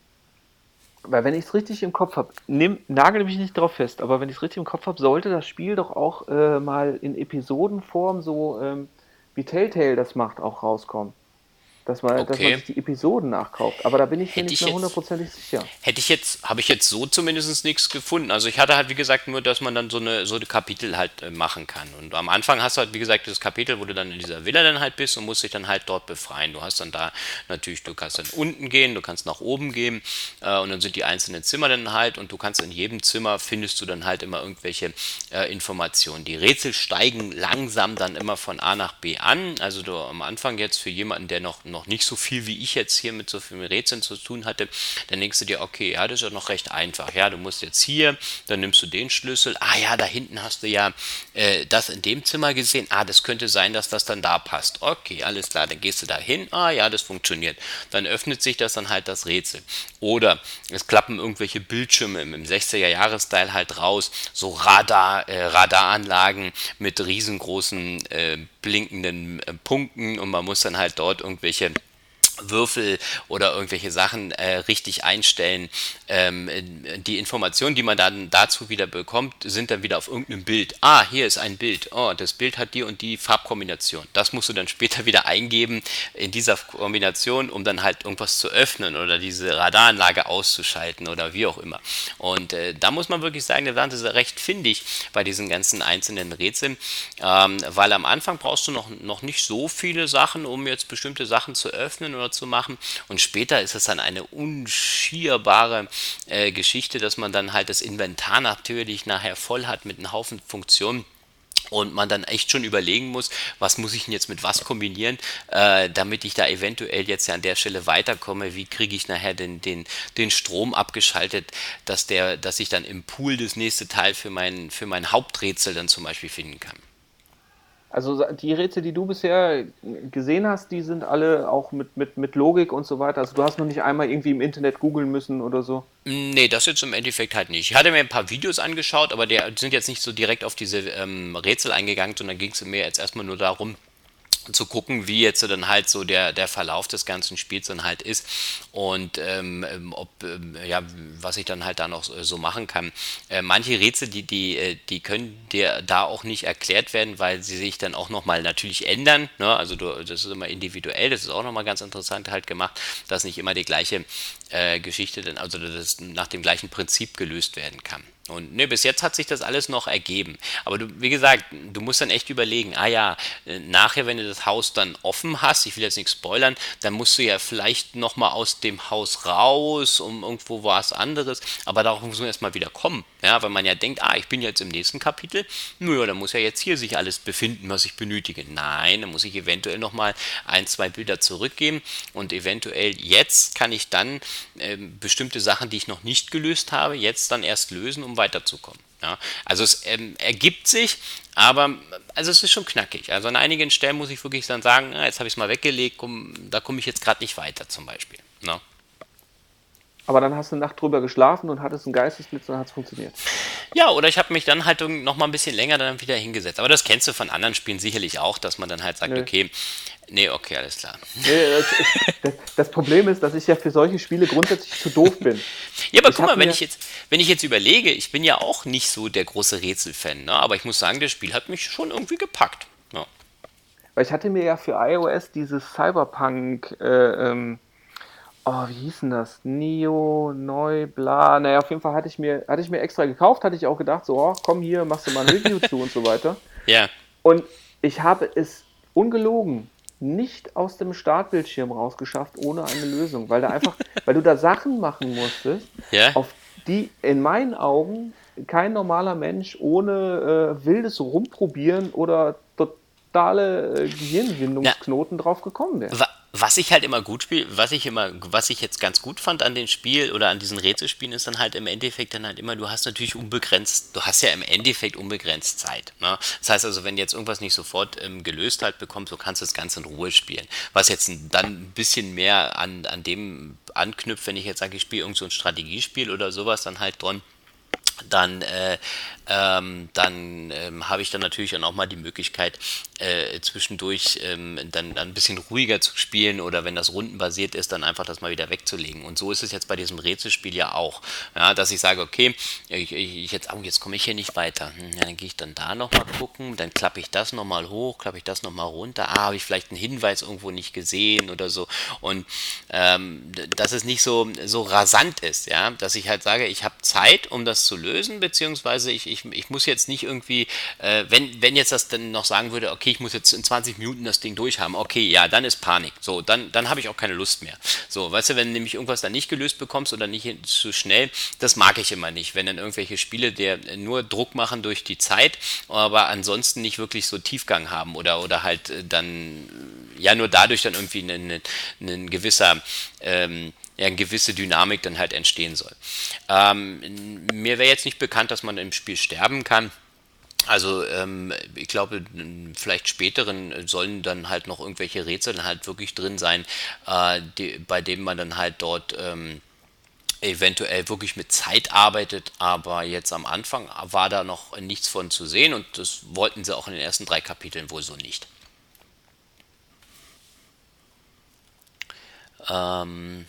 weil wenn ich es richtig im Kopf habe, nagel mich nicht drauf fest, aber wenn ich es richtig im Kopf habe, sollte das Spiel doch auch äh, mal in Episodenform, so ähm, wie Telltale das macht, auch rauskommen. Dass man, okay. dass man sich die Episoden nachkauft. Aber da bin ich mir nicht mehr hundertprozentig sicher. Hätte ich jetzt, habe ich jetzt so zumindest nichts gefunden. Also ich hatte halt, wie gesagt, nur, dass man dann so eine, so eine Kapitel halt äh, machen kann. Und am Anfang hast du halt, wie gesagt, das Kapitel, wo du dann in dieser Villa dann halt bist und musst dich dann halt dort befreien. Du hast dann da natürlich, du kannst dann unten gehen, du kannst nach oben gehen äh, und dann sind die einzelnen Zimmer dann halt und du kannst in jedem Zimmer findest du dann halt immer irgendwelche äh, Informationen. Die Rätsel steigen langsam dann immer von A nach B an. Also du am Anfang jetzt für jemanden, der noch noch nicht so viel wie ich jetzt hier mit so vielen Rätseln zu tun hatte, dann denkst du dir, okay, ja, das ist ja noch recht einfach. Ja, du musst jetzt hier, dann nimmst du den Schlüssel. Ah ja, da hinten hast du ja äh, das in dem Zimmer gesehen. Ah, das könnte sein, dass das dann da passt. Okay, alles klar, dann gehst du da hin. Ah ja, das funktioniert. Dann öffnet sich das dann halt das Rätsel. Oder es klappen irgendwelche Bildschirme im 60er-Jahres-Style halt raus, so Radar, äh, Radaranlagen mit riesengroßen äh, blinkenden äh, Punkten und man muss dann halt dort irgendwelche Würfel oder irgendwelche Sachen äh, richtig einstellen. Ähm, die Informationen, die man dann dazu wieder bekommt, sind dann wieder auf irgendeinem Bild. Ah, hier ist ein Bild. Oh, das Bild hat die und die Farbkombination. Das musst du dann später wieder eingeben in dieser Kombination, um dann halt irgendwas zu öffnen oder diese Radaranlage auszuschalten oder wie auch immer. Und äh, da muss man wirklich sagen, der Land ist recht findig bei diesen ganzen einzelnen Rätseln, ähm, weil am Anfang brauchst du noch, noch nicht so viele Sachen, um jetzt bestimmte Sachen zu öffnen oder zu machen. Und später ist es dann eine unschierbare äh, Geschichte, dass man dann halt das Inventar natürlich nachher voll hat mit einem Haufen Funktionen und man dann echt schon überlegen muss, was muss ich denn jetzt mit was kombinieren, äh, damit ich da eventuell jetzt ja an der Stelle weiterkomme, wie kriege ich nachher den, den, den Strom abgeschaltet, dass, der, dass ich dann im Pool das nächste Teil für mein, für mein Haupträtsel dann zum Beispiel finden kann. Also die Rätsel, die du bisher gesehen hast, die sind alle auch mit, mit, mit Logik und so weiter. Also du hast noch nicht einmal irgendwie im Internet googeln müssen oder so. Nee, das jetzt im Endeffekt halt nicht. Ich hatte mir ein paar Videos angeschaut, aber die sind jetzt nicht so direkt auf diese ähm, Rätsel eingegangen, sondern ging es mir jetzt erstmal nur darum, zu gucken, wie jetzt dann halt so der, der Verlauf des ganzen Spiels dann halt ist und ähm, ähm ob, ähm, ja, was ich dann halt da noch so machen kann. Äh, manche Rätsel, die, die, äh, die können dir da auch nicht erklärt werden, weil sie sich dann auch nochmal natürlich ändern. Ne? Also du, das ist immer individuell, das ist auch nochmal ganz interessant halt gemacht, dass nicht immer die gleiche äh, Geschichte dann, also das nach dem gleichen Prinzip gelöst werden kann. Und ne, bis jetzt hat sich das alles noch ergeben. Aber du, wie gesagt, du musst dann echt überlegen, ah ja, äh, nachher, wenn du das Haus dann offen hast, ich will jetzt nichts spoilern, dann musst du ja vielleicht nochmal aus dem Haus raus, um irgendwo was anderes. Aber darauf muss man erstmal wieder kommen. Ja, weil man ja denkt, ah, ich bin jetzt im nächsten Kapitel, naja, dann muss ja jetzt hier sich alles befinden, was ich benötige. Nein, dann muss ich eventuell nochmal ein, zwei Bilder zurückgeben und eventuell jetzt kann ich dann äh, bestimmte Sachen, die ich noch nicht gelöst habe, jetzt dann erst lösen, um weiterzukommen. Ja, also es ähm, ergibt sich, aber also es ist schon knackig. Also an einigen Stellen muss ich wirklich dann sagen, ah, jetzt habe ich es mal weggelegt, komm, da komme ich jetzt gerade nicht weiter zum Beispiel. Ne? Aber dann hast du eine Nacht drüber geschlafen und hattest einen Geistesblitz und hat es funktioniert. Ja, oder ich habe mich dann halt noch mal ein bisschen länger dann wieder hingesetzt. Aber das kennst du von anderen Spielen sicherlich auch, dass man dann halt sagt, Nö. okay, nee, okay, alles klar. Nee, das, das, das, Problem ist, dass ich ja für solche Spiele grundsätzlich zu doof bin. ja, aber ich guck mal, wenn ich, jetzt, wenn ich jetzt überlege, ich bin ja auch nicht so der große Rätselfan, ne? aber ich muss sagen, das Spiel hat mich schon irgendwie gepackt. Ja. Weil ich hatte mir ja für iOS dieses Cyberpunk äh, ähm, Oh, wie hieß denn das? Neo, neu, bla. Naja, auf jeden Fall hatte ich mir, hatte ich mir extra gekauft, hatte ich auch gedacht, so, oh, komm hier, machst du mal ein Review zu und so weiter. Ja. Und ich habe es ungelogen nicht aus dem Startbildschirm rausgeschafft ohne eine Lösung, weil da einfach, weil du da Sachen machen musstest, ja. auf die in meinen Augen kein normaler Mensch ohne äh, wildes Rumprobieren oder totale äh, Gehirnwindungsknoten ja. drauf gekommen wäre. Was ich halt immer gut spiele, was ich immer, was ich jetzt ganz gut fand an dem Spiel oder an diesen Rätselspielen, ist dann halt im Endeffekt dann halt immer, du hast natürlich unbegrenzt, du hast ja im Endeffekt unbegrenzt Zeit. Ne? Das heißt also, wenn jetzt irgendwas nicht sofort ähm, gelöst halt bekommst, so kannst du das Ganze in Ruhe spielen. Was jetzt dann ein bisschen mehr an, an dem anknüpft, wenn ich jetzt sage, ich spiele irgend so ein Strategiespiel oder sowas, dann halt dran dann, äh, ähm, dann ähm, habe ich dann natürlich auch mal die Möglichkeit, äh, zwischendurch ähm, dann, dann, ein bisschen ruhiger zu spielen oder wenn das rundenbasiert ist, dann einfach das mal wieder wegzulegen. Und so ist es jetzt bei diesem Rätselspiel ja auch, ja, dass ich sage, okay, ich, ich jetzt, oh, jetzt komme ich hier nicht weiter. Hm, ja, dann gehe ich dann da nochmal gucken, dann klappe ich das nochmal hoch, klappe ich das nochmal runter. Ah, habe ich vielleicht einen Hinweis irgendwo nicht gesehen oder so. Und ähm, dass es nicht so, so rasant ist, ja, dass ich halt sage, ich habe Zeit, um das zu lösen, beziehungsweise ich, ich, ich muss jetzt nicht irgendwie, äh, wenn, wenn jetzt das dann noch sagen würde, okay, ich muss jetzt in 20 Minuten das Ding durchhaben, okay, ja, dann ist Panik. So, dann, dann habe ich auch keine Lust mehr. So, weißt du, wenn du nämlich irgendwas dann nicht gelöst bekommst oder nicht zu schnell, das mag ich immer nicht, wenn dann irgendwelche Spiele der nur Druck machen durch die Zeit, aber ansonsten nicht wirklich so Tiefgang haben oder, oder halt äh, dann ja nur dadurch dann irgendwie ein, ein gewisser ähm, ja, eine gewisse Dynamik dann halt entstehen soll. Ähm, mir wäre jetzt nicht bekannt, dass man im Spiel sterben kann. Also ähm, ich glaube, vielleicht späteren sollen dann halt noch irgendwelche Rätsel halt wirklich drin sein, äh, die, bei denen man dann halt dort ähm, eventuell wirklich mit Zeit arbeitet, aber jetzt am Anfang war da noch nichts von zu sehen und das wollten sie auch in den ersten drei Kapiteln wohl so nicht. Ähm,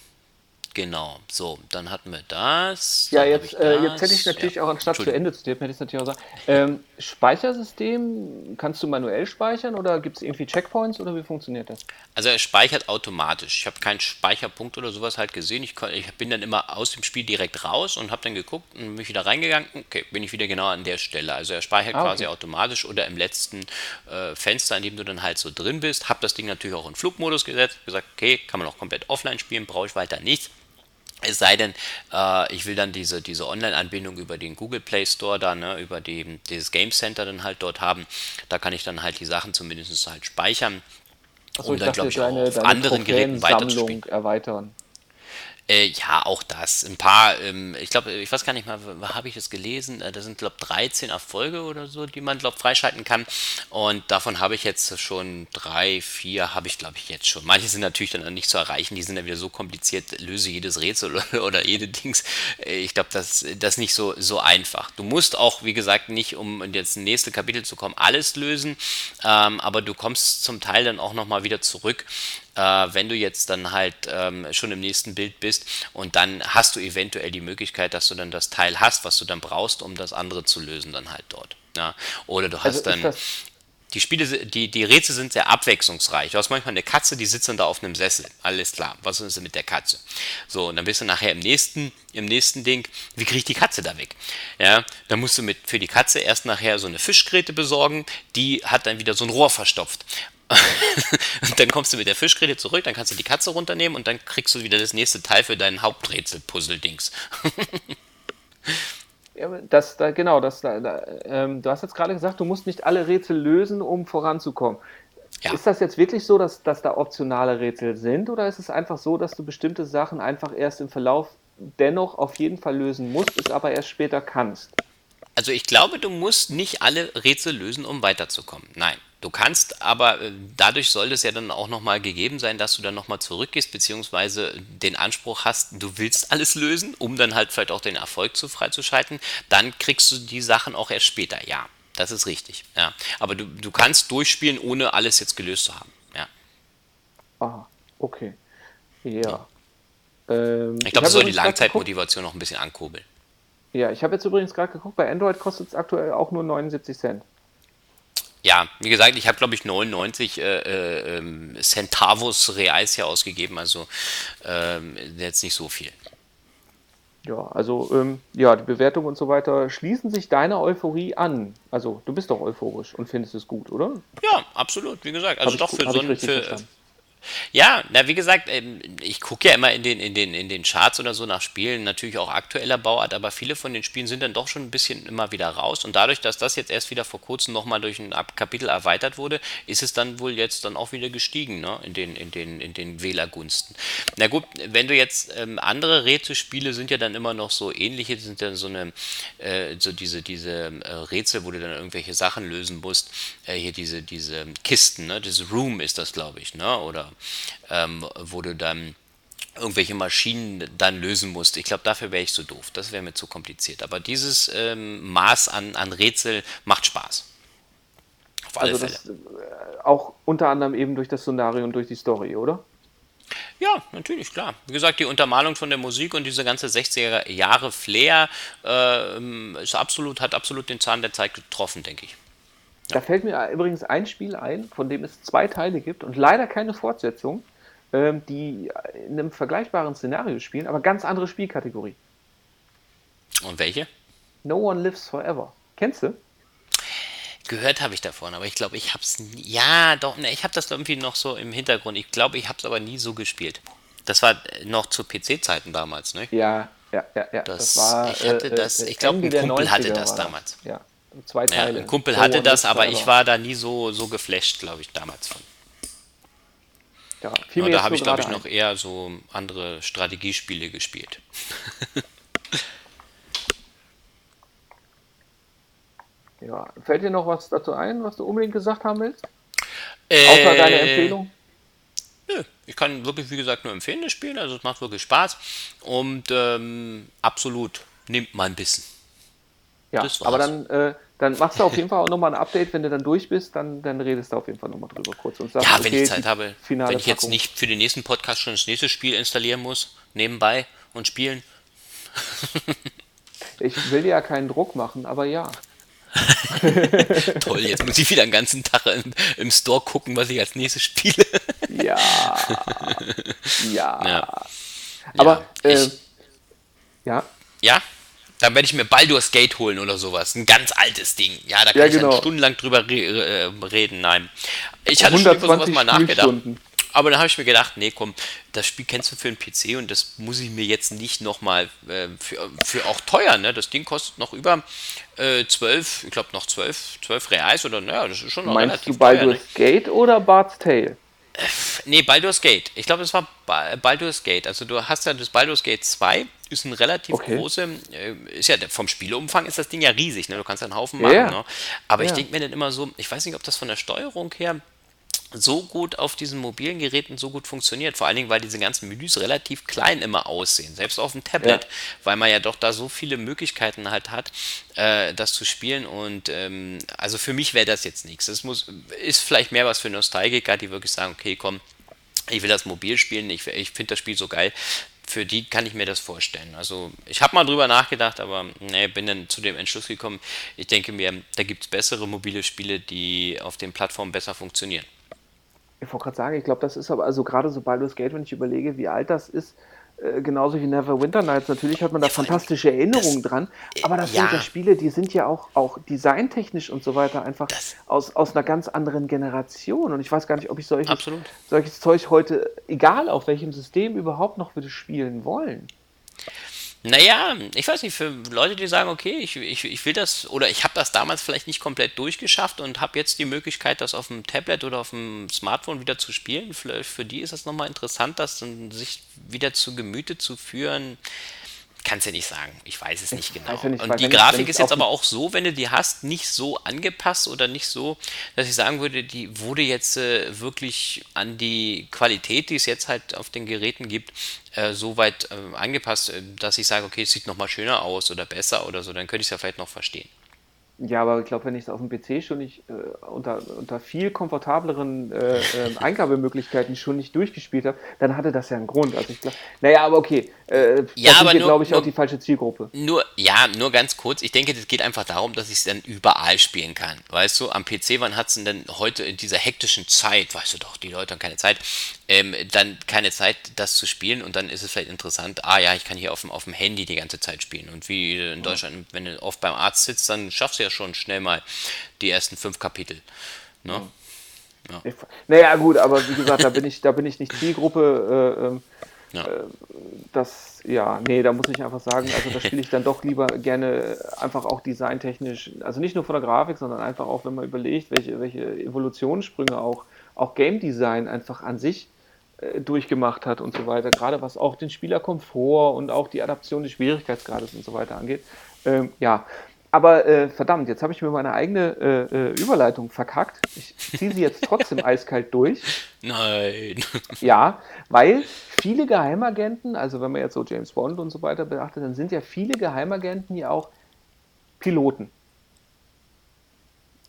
Genau, so, dann hatten wir das. Ja, jetzt, äh, jetzt hätte ich natürlich ja. auch anstatt zu Ende zu tippen, hätte ich natürlich auch sagen. Ähm, Speichersystem, kannst du manuell speichern oder gibt es irgendwie Checkpoints oder wie funktioniert das? Also er speichert automatisch. Ich habe keinen Speicherpunkt oder sowas halt gesehen. Ich, ich bin dann immer aus dem Spiel direkt raus und habe dann geguckt und mich wieder reingegangen. Okay, bin ich wieder genau an der Stelle. Also er speichert ah, okay. quasi automatisch oder im letzten äh, Fenster, in dem du dann halt so drin bist. Habe das Ding natürlich auch in Flugmodus gesetzt. Gesagt, okay, kann man auch komplett offline spielen, brauche ich weiter nichts. Es sei denn, äh, ich will dann diese, diese Online-Anbindung über den Google Play Store da, ne, über die, dieses Game Center dann halt dort haben. Da kann ich dann halt die Sachen zumindest halt speichern. Achso, um dann, glaube ich, deine, auf deine anderen Geräten weiterzuspielen. erweitern. Äh, ja, auch das. Ein paar, ähm, ich glaube, ich weiß gar nicht mal, habe ich das gelesen? Äh, da sind, glaube ich, 13 Erfolge oder so, die man, glaube ich, freischalten kann. Und davon habe ich jetzt schon drei, vier, habe ich, glaube ich, jetzt schon. Manche sind natürlich dann nicht zu erreichen, die sind dann wieder so kompliziert, löse jedes Rätsel oder, oder jede Dings. Äh, ich glaube, das, das ist nicht so, so einfach. Du musst auch, wie gesagt, nicht, um jetzt ins nächste Kapitel zu kommen, alles lösen, ähm, aber du kommst zum Teil dann auch nochmal wieder zurück äh, wenn du jetzt dann halt ähm, schon im nächsten Bild bist und dann hast du eventuell die Möglichkeit, dass du dann das Teil hast, was du dann brauchst, um das andere zu lösen, dann halt dort. Ja? Oder du hast also dann die Spiele, die, die Rätsel sind sehr abwechslungsreich. Du hast manchmal eine Katze, die sitzt dann da auf einem Sessel. Alles klar. Was ist denn mit der Katze? So, und dann bist du nachher im nächsten, im nächsten Ding, wie kriege ich die Katze da weg? Ja, dann musst du mit, für die Katze erst nachher so eine Fischgräte besorgen, die hat dann wieder so ein Rohr verstopft. und dann kommst du mit der Fischgräte zurück, dann kannst du die Katze runternehmen und dann kriegst du wieder das nächste Teil für dein Haupträtsel-Puzzle-Dings. ja, das, da, genau, das, da, da, ähm, du hast jetzt gerade gesagt, du musst nicht alle Rätsel lösen, um voranzukommen. Ja. Ist das jetzt wirklich so, dass, dass da optionale Rätsel sind oder ist es einfach so, dass du bestimmte Sachen einfach erst im Verlauf dennoch auf jeden Fall lösen musst, es aber erst später kannst? Also ich glaube, du musst nicht alle Rätsel lösen, um weiterzukommen. Nein. Du kannst, aber äh, dadurch soll es ja dann auch nochmal gegeben sein, dass du dann nochmal zurückgehst, beziehungsweise den Anspruch hast, du willst alles lösen, um dann halt vielleicht auch den Erfolg zu freizuschalten. Dann kriegst du die Sachen auch erst später, ja. Das ist richtig, ja. Aber du, du kannst durchspielen, ohne alles jetzt gelöst zu haben, ja. Aha, okay. Ja. Ähm, ich glaube, das soll die Langzeitmotivation noch ein bisschen ankurbeln. Ja, ich habe jetzt übrigens gerade geguckt, bei Android kostet es aktuell auch nur 79 Cent. Ja, wie gesagt, ich habe glaube ich 99 äh, äh, ähm, Centavos Reais hier ausgegeben, also äh, jetzt nicht so viel. Ja, also ähm, ja, die Bewertung und so weiter schließen sich deiner Euphorie an. Also du bist doch euphorisch und findest es gut, oder? Ja, absolut, wie gesagt. Also doch für so ein, für, ja, na wie gesagt, ähm, ich gucke ja immer in den, in, den, in den Charts oder so nach Spielen, natürlich auch aktueller Bauart, aber viele von den Spielen sind dann doch schon ein bisschen immer wieder raus. Und dadurch, dass das jetzt erst wieder vor kurzem nochmal durch ein Kapitel erweitert wurde, ist es dann wohl jetzt dann auch wieder gestiegen, ne? In den, in den, in den Wählergunsten. Na gut, wenn du jetzt ähm, andere Rätselspiele sind ja dann immer noch so ähnliche, sind dann so eine, äh, so diese, diese äh, Rätsel, wo du dann irgendwelche Sachen lösen musst. Äh, hier diese, diese Kisten, ne? Diese Room ist das, glaube ich, ne? Oder ähm, wo du dann irgendwelche Maschinen dann lösen musst. Ich glaube, dafür wäre ich zu so doof. Das wäre mir zu kompliziert. Aber dieses ähm, Maß an, an Rätsel macht Spaß. Auf alle also Fälle. Das, äh, auch unter anderem eben durch das Szenario und durch die Story, oder? Ja, natürlich, klar. Wie gesagt, die Untermalung von der Musik und diese ganze 60er Jahre Flair äh, ist absolut, hat absolut den Zahn der Zeit getroffen, denke ich. Da fällt mir übrigens ein Spiel ein, von dem es zwei Teile gibt und leider keine Fortsetzung, ähm, die in einem vergleichbaren Szenario spielen, aber ganz andere Spielkategorie. Und welche? No One Lives Forever. Kennst du? Gehört habe ich davon, aber ich glaube, ich habe es ja doch, ne, ich habe das irgendwie noch so im Hintergrund. Ich glaube, ich habe es aber nie so gespielt. Das war noch zu PC-Zeiten damals, ne? Ja, ja, ja, ja. Das, das war, ich hatte äh, das, ich glaube, ein Kumpel hatte das damals. Ja zwei Teile. Ja, ein Kumpel hatte das, aber ich war da nie so, so geflasht, glaube ich, damals von. Ja, viel ja, da habe ich, glaube ich, noch eher so andere Strategiespiele gespielt. ja, fällt dir noch was dazu ein, was du unbedingt gesagt haben willst? Äh, Außer deine Empfehlung? Nö, ich kann wirklich, wie gesagt, nur empfehlen, das Spiel. Also es macht wirklich Spaß. Und ähm, absolut, nehmt mal ein bisschen. Ja, aber dann, äh, dann machst du auf jeden Fall auch nochmal ein Update, wenn du dann durch bist, dann, dann redest du auf jeden Fall nochmal drüber kurz und sagst, ja, wenn okay, ich Zeit habe, wenn ich Packung. jetzt nicht für den nächsten Podcast schon das nächste Spiel installieren muss, nebenbei und spielen. ich will dir ja keinen Druck machen, aber ja. Toll, jetzt muss ich wieder den ganzen Tag im, im, Store gucken, was ich als nächstes spiele. ja. ja. Ja. Aber, ja, äh, ja. Ja? Dann werde ich mir Baldur's Gate holen oder sowas. Ein ganz altes Ding. Ja, da kann ja, genau. ich dann stundenlang drüber re äh, reden. Nein. Ich hatte schon über sowas mal nachgedacht. Aber dann habe ich mir gedacht, nee, komm, das Spiel kennst du für einen PC und das muss ich mir jetzt nicht nochmal äh, für, für auch teuer, ne? Das Ding kostet noch über äh, 12, ich glaube noch 12, 12 Reais oder naja, das ist schon noch Meinst relativ du Baldur's teuer, ne? Gate oder Bart's Tale? Nee, Baldur's Gate. Ich glaube, es war Baldur's Gate. Also du hast ja das Baldur's Gate 2, ist ein relativ okay. große, äh, ist ja vom Spielumfang ist das Ding ja riesig, ne? Du kannst ja einen Haufen machen, yeah. ne? Aber yeah. ich denke mir dann immer so, ich weiß nicht, ob das von der Steuerung her so gut auf diesen mobilen Geräten so gut funktioniert. Vor allen Dingen, weil diese ganzen Menüs relativ klein immer aussehen. Selbst auf dem Tablet, ja. weil man ja doch da so viele Möglichkeiten halt hat, äh, das zu spielen. Und ähm, also für mich wäre das jetzt nichts. Das muss, ist vielleicht mehr was für Nostalgiker, die wirklich sagen, okay, komm, ich will das mobil spielen, ich, ich finde das Spiel so geil. Für die kann ich mir das vorstellen. Also ich habe mal drüber nachgedacht, aber nee, bin dann zu dem Entschluss gekommen, ich denke mir, da gibt es bessere mobile Spiele, die auf den Plattformen besser funktionieren. Ich wollte gerade sagen, ich glaube, das ist aber, also gerade so Baldur's Gate, wenn ich überlege, wie alt das ist, äh, genauso wie Neverwinter Nights, natürlich hat man da fantastische Erinnerungen das, dran, aber das ja. sind ja Spiele, die sind ja auch, auch designtechnisch und so weiter einfach aus, aus einer ganz anderen Generation und ich weiß gar nicht, ob ich solches, solches Zeug heute, egal auf welchem System, überhaupt noch würde spielen wollen. Naja, ich weiß nicht, für Leute, die sagen, okay, ich, ich, ich will das, oder ich habe das damals vielleicht nicht komplett durchgeschafft und habe jetzt die Möglichkeit, das auf dem Tablet oder auf dem Smartphone wieder zu spielen, für, für die ist das nochmal interessant, das dann sich wieder zu Gemüte zu führen. Kannst du ja nicht sagen. Ich weiß es nicht genau. ja nicht, und die Grafik ist jetzt aber auch so, wenn du die hast, nicht so angepasst oder nicht so, dass ich sagen würde, die wurde jetzt äh, wirklich an die Qualität, die es jetzt halt auf den Geräten gibt, äh, so weit äh, angepasst, äh, dass ich sage, okay, es sieht nochmal schöner aus oder besser oder so, dann könnte ich es ja vielleicht noch verstehen. Ja, aber ich glaube, wenn ich es auf dem PC schon nicht äh, unter, unter viel komfortableren äh, ähm, Eingabemöglichkeiten schon nicht durchgespielt habe, dann hatte das ja einen Grund. Also ich glaube, naja, aber okay, äh, Ja, aber wir, nur- glaube ich, nur- auch die falsche Zielgruppe. Nur, ja, nur ganz kurz. Ich denke, das geht einfach darum, dass ich es dann überall spielen kann. Weißt du, am PC, wann hat es denn dann heute in dieser hektischen Zeit, weißt du doch, die Leute haben keine Zeit, ähm, dann keine Zeit, das zu spielen und dann ist es vielleicht interessant, ah ja, ich kann hier auf dem, auf dem Handy die ganze Zeit spielen. Und wie in Deutschland, wenn du oft beim Arzt sitzt, dann schaffst du ja schon schnell mal die ersten fünf Kapitel. Ne? Ich, naja, gut, aber wie gesagt, da bin ich, da bin ich nicht Zielgruppe. Äh, ähm, Ja. das, ja, nee, da muss ich einfach sagen, also da spiele ich dann doch lieber gerne einfach auch designtechnisch, also nicht nur von der Grafik, sondern einfach auch, wenn man überlegt, welche, welche Evolutionssprünge auch, auch Game Design einfach an sich äh, durchgemacht hat und so weiter, gerade was auch den Spielerkomfort und auch die Adaption des Schwierigkeitsgrades und so weiter angeht. Ähm, ja, aber äh, verdammt, jetzt habe ich mir meine eigene äh, äh, Überleitung verkackt. Ich ziehe sie jetzt trotzdem eiskalt durch. Nein. Ja, weil viele Geheimagenten, also wenn man jetzt so James Bond und so weiter beachtet, dann sind ja viele Geheimagenten ja auch Piloten.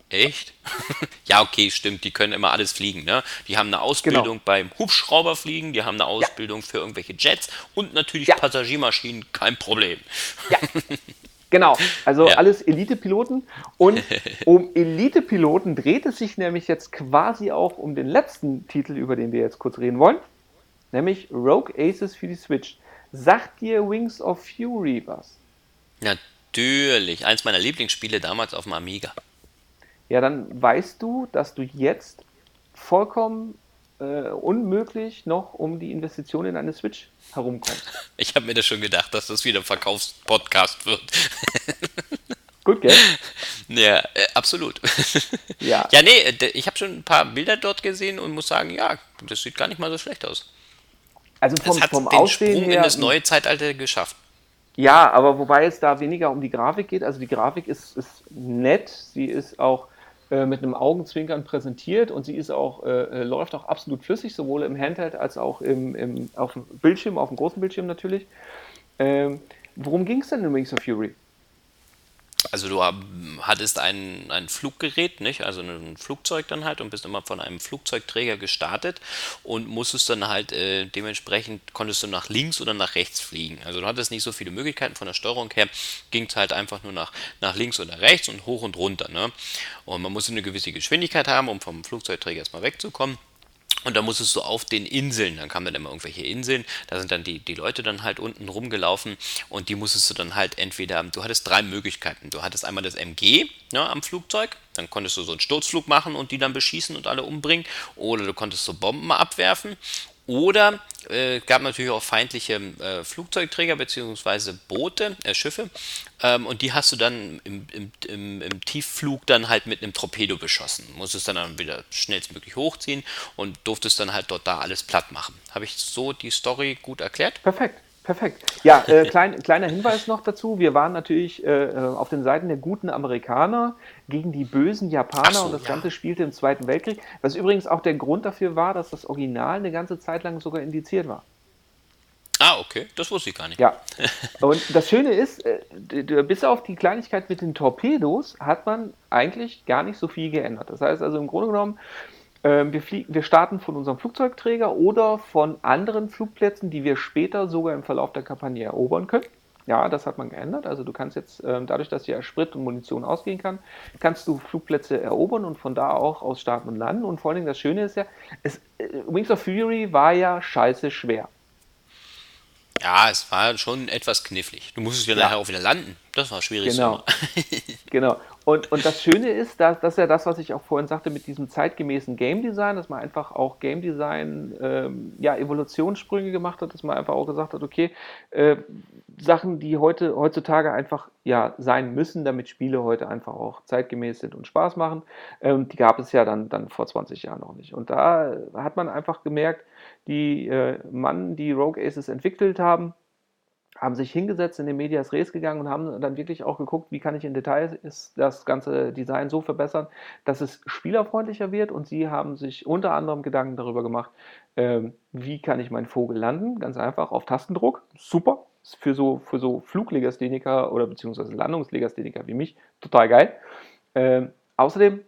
Echt? ja, okay, stimmt. Die können immer alles fliegen, ne? Die haben eine Ausbildung Genau. beim Hubschrauberfliegen, die haben eine Ausbildung für irgendwelche Jets und natürlich Ja. Passagiermaschinen, kein Problem. Ja, genau. Also Ja. alles Elite-Piloten. Und um Elite-Piloten dreht es sich nämlich jetzt quasi auch um den letzten Titel, über den wir jetzt kurz reden wollen, nämlich Rogue Aces für die Switch. Sagt dir Wings of Fury was? Natürlich. Eins meiner Lieblingsspiele damals auf dem Amiga. Ja, dann weißt du, dass du jetzt vollkommen äh, unmöglich noch um die Investition in eine Switch herumkommst. Ich habe mir das schon gedacht, dass das wieder ein Verkaufspodcast wird. Gut, gell? ja, äh, absolut. Ja. ja, nee, ich habe schon ein paar Bilder dort gesehen und muss sagen, ja, das sieht gar nicht mal so schlecht aus. Also vom, Es hat vom den Aussehen Sprung her. in das neue Zeitalter geschafft. Ja, aber wobei es da weniger um die Grafik geht. Also die Grafik ist, ist nett, sie ist auch äh, mit einem Augenzwinkern präsentiert und sie ist auch, äh, äh, läuft auch absolut flüssig, sowohl im Handheld als auch im, im, auf dem Bildschirm, auf dem großen Bildschirm natürlich. Ähm, worum ging es denn in Wings of Fury? Also du hattest ein, ein Fluggerät, nicht? Also ein Flugzeug dann halt und bist immer von einem Flugzeugträger gestartet und musstest dann halt äh, dementsprechend konntest du nach links oder nach rechts fliegen. Also du hattest nicht so viele Möglichkeiten von der Steuerung her, ging es halt einfach nur nach, nach links oder rechts und hoch und runter. Ne? Und man musste eine gewisse Geschwindigkeit haben, um vom Flugzeugträger erstmal wegzukommen. Und da musstest du auf den Inseln, dann kamen dann immer irgendwelche Inseln, da sind dann die, die Leute dann halt unten rumgelaufen und die musstest du dann halt entweder, du hattest drei Möglichkeiten. Du hattest einmal das MG ne, am Flugzeug, dann konntest du so einen Sturzflug machen und die dann beschießen und alle umbringen. Oder du konntest so Bomben abwerfen. Oder äh, gab natürlich auch feindliche äh, Flugzeugträger bzw. Boote, äh, Schiffe. Ähm, und die hast du dann im, im, im, im Tiefflug dann halt mit einem Torpedo beschossen. Musstest dann, dann wieder schnellstmöglich hochziehen und durftest dann halt dort da alles platt machen. Habe ich so die Story gut erklärt? Perfekt, perfekt. Ja, äh, klein, kleiner Hinweis noch dazu. Wir waren natürlich äh, äh, auf den Seiten der guten Amerikaner gegen die bösen Japaner so, und das ja. Ganze spielte im Zweiten Weltkrieg. Was übrigens auch der Grund dafür war, dass das Original eine ganze Zeit lang sogar indiziert war. Ah, okay, das wusste ich gar nicht. Ja. Und das Schöne ist, äh, bis auf die Kleinigkeit mit den Torpedos hat man eigentlich gar nicht so viel geändert. Das heißt also im Grunde genommen, ähm, wir, flie- wir starten von unserem Flugzeugträger oder von anderen Flugplätzen, die wir später sogar im Verlauf der Kampagne erobern können. Ja, das hat man geändert. Also du kannst jetzt, ähm, dadurch, dass ja Sprit und Munition ausgehen kann, kannst du Flugplätze erobern und von da auch aus starten und landen. Und vor allen Dingen das Schöne ist ja, es, äh, Wings of Fury war ja scheiße schwer. Ja, es war schon etwas knifflig. Du musstest ja, Ja. nachher auch wieder landen. Das war schwierig. Genau. Genau. Und, und das Schöne ist, dass, das ist ja das, was ich auch vorhin sagte, mit diesem zeitgemäßen Game Design, dass man einfach auch Game Design, ähm, ja, Evolutionssprünge gemacht hat, dass man einfach auch gesagt hat, okay, äh, Sachen, die heute, heutzutage einfach ja, sein müssen, damit Spiele heute einfach auch zeitgemäß sind und Spaß machen, ähm, die gab es ja dann, dann vor 20 Jahren noch nicht. Und da hat man einfach gemerkt, die äh, Mann, die Rogue Aces entwickelt haben, haben sich hingesetzt, in den Medias Res gegangen und haben dann wirklich auch geguckt, wie kann ich in Details das ganze Design so verbessern, dass es spielerfreundlicher wird. Und sie haben sich unter anderem Gedanken darüber gemacht, ähm, wie kann ich meinen Vogel landen. Ganz einfach auf Tastendruck. Super. Für so, für so Fluglegastheniker oder beziehungsweise Landungslegastheniker wie mich total geil. Ähm, außerdem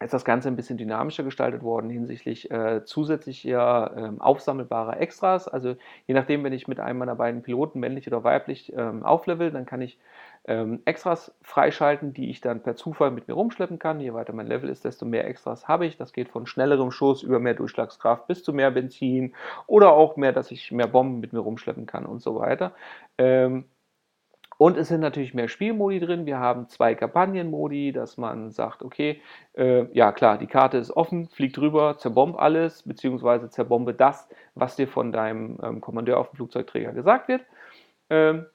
ist das Ganze ein bisschen dynamischer gestaltet worden hinsichtlich äh, zusätzlicher äh, aufsammelbarer Extras. Also je nachdem, wenn ich mit einem meiner beiden Piloten, männlich oder weiblich, ähm, auflevel, dann kann ich ähm, Extras freischalten, die ich dann per Zufall mit mir rumschleppen kann. Je weiter mein Level ist, desto mehr Extras habe ich. Das geht von schnellerem Schuss über mehr Durchschlagskraft bis zu mehr Benzin oder auch mehr, dass ich mehr Bomben mit mir rumschleppen kann und so weiter. Ähm, und es sind natürlich mehr Spielmodi drin. Wir haben zwei Kampagnenmodi, dass man sagt, okay, äh, ja klar, die Karte ist offen, fliegt drüber, zerbomb alles, beziehungsweise zerbombe das, was dir von deinem ähm, Kommandeur auf dem Flugzeugträger gesagt wird. Ähm,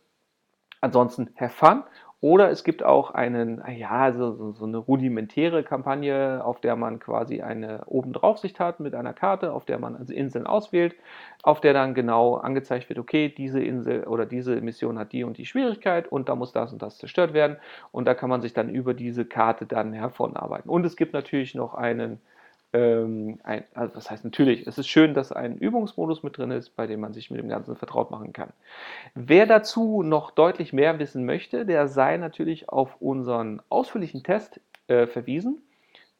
ansonsten have fun. Oder es gibt auch einen, ja, so, so, eine rudimentäre Kampagne, auf der man quasi eine Obendraufsicht hat mit einer Karte, auf der man also Inseln auswählt, auf der dann genau angezeigt wird, okay, diese Insel oder diese Mission hat die und die Schwierigkeit und da muss das und das zerstört werden. Und da kann man sich dann über diese Karte dann hervorarbeiten. Und es gibt natürlich noch einen ähm, ein, also was heißt natürlich, es ist schön, dass ein Übungsmodus mit drin ist, bei dem man sich mit dem Ganzen vertraut machen kann. Wer dazu noch deutlich mehr wissen möchte, der sei natürlich auf unseren ausführlichen Test äh, verwiesen,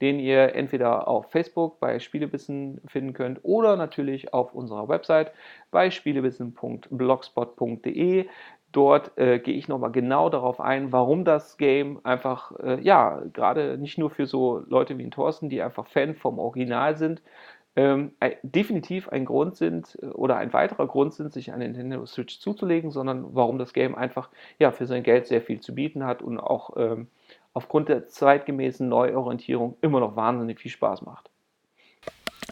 den ihr entweder auf Facebook bei Spielebissen finden könnt oder natürlich auf unserer Website bei spielebissen.blogspot.de. Dort äh, gehe ich nochmal genau darauf ein, warum das Game einfach, äh, ja, gerade nicht nur für so Leute wie Thorsten, die einfach Fan vom Original sind, ähm, definitiv ein Grund sind äh, oder ein weiterer Grund sind, sich eine Nintendo Switch zuzulegen, sondern warum das Game einfach ja, für sein Geld sehr viel zu bieten hat und auch ähm, aufgrund der zeitgemäßen Neuorientierung immer noch wahnsinnig viel Spaß macht.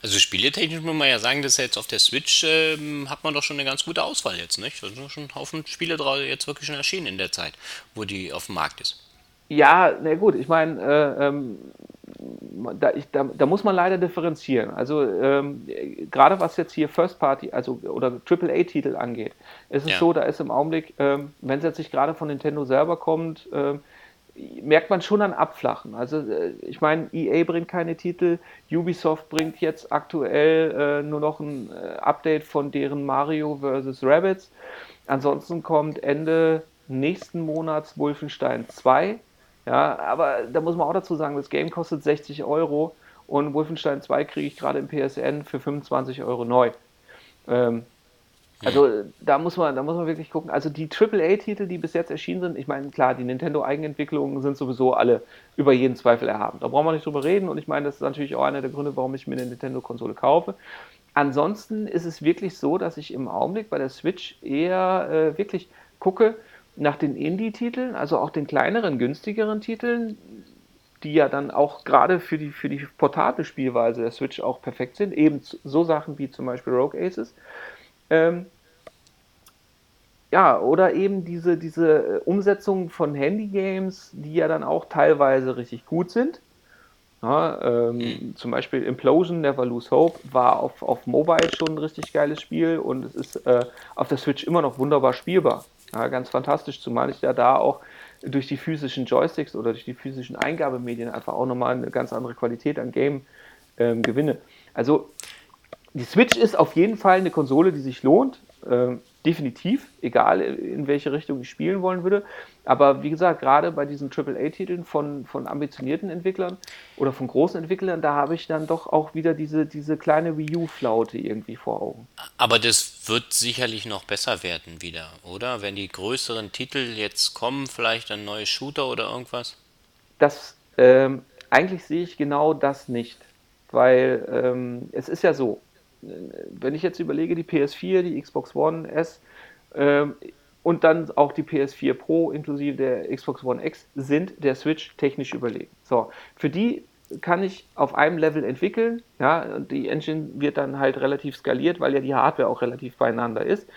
Also spieletechnisch muss man ja sagen, dass jetzt auf der Switch ähm, hat man doch schon eine ganz gute Auswahl jetzt, nicht? Da sind schon ein Haufen Spiele jetzt wirklich schon erschienen in der Zeit, wo die auf dem Markt ist. Ja, na gut, ich meine, äh, ähm, da, da, da, muss man leider differenzieren. Also ähm, gerade was jetzt hier First Party, also oder AAA-Titel angeht, ist es ja. so, da ist im Augenblick, ähm, wenn es jetzt nicht gerade von Nintendo selber kommt, ähm, merkt man schon an Abflachen. Also äh, ich meine, EA bringt keine Titel, Ubisoft bringt jetzt aktuell äh, nur noch ein äh, Update von deren Mario vs. Rabbits. Ansonsten kommt Ende nächsten Monats Wolfenstein 2. Ja, aber da muss man auch dazu sagen, das Game kostet 60 Euro und Wolfenstein 2 kriege ich gerade im PSN für 25 Euro neu. Ähm, also da muss man, da muss man wirklich gucken. Also die AAA-Titel, die bis jetzt erschienen sind, ich meine, klar, die Nintendo-Eigenentwicklungen sind sowieso alle über jeden Zweifel erhaben. Da brauchen wir nicht drüber reden und ich meine, das ist natürlich auch einer der Gründe, warum ich mir eine Nintendo-Konsole kaufe. Ansonsten ist es wirklich so, dass ich im Augenblick bei der Switch eher äh, wirklich gucke nach den Indie-Titeln, also auch den kleineren, günstigeren Titeln, die ja dann auch gerade für die, für die portable Spielweise der Switch auch perfekt sind. Eben so Sachen wie zum Beispiel Rogue Aces. Ähm, ja, oder eben diese, diese äh, Umsetzung von Handy-Games, die ja dann auch teilweise richtig gut sind. Ja, ähm, mhm. Zum Beispiel Implosion, Never Lose Hope, war auf, auf Mobile schon ein richtig geiles Spiel und es ist äh, auf der Switch immer noch wunderbar spielbar. Ja, ganz fantastisch, zumal ich ja da auch durch die physischen Joysticks oder durch die physischen Eingabemedien einfach auch nochmal eine ganz andere Qualität an Game ähm, gewinne. Also die Switch ist auf jeden Fall eine Konsole, die sich lohnt. Ähm, definitiv, egal in welche Richtung ich spielen wollen würde. Aber wie gesagt, gerade bei diesen AAA-Titeln von, von ambitionierten Entwicklern oder von großen Entwicklern, da habe ich dann doch auch wieder diese, diese kleine Wii U-Flaute irgendwie vor Augen. Aber das wird sicherlich noch besser werden wieder, oder? Wenn die größeren Titel jetzt kommen, vielleicht ein neues Shooter oder irgendwas? Das, ähm, eigentlich sehe ich genau das nicht. Weil ähm, es ist ja so, wenn ich jetzt überlege, die PS4, die Xbox One S ähm, und dann auch die PS4 Pro inklusive der Xbox One X sind der Switch technisch überlegen. So, für die kann ich auf einem Level entwickeln. Ja, die Engine wird dann halt relativ skaliert, weil ja die Hardware auch relativ beieinander ist.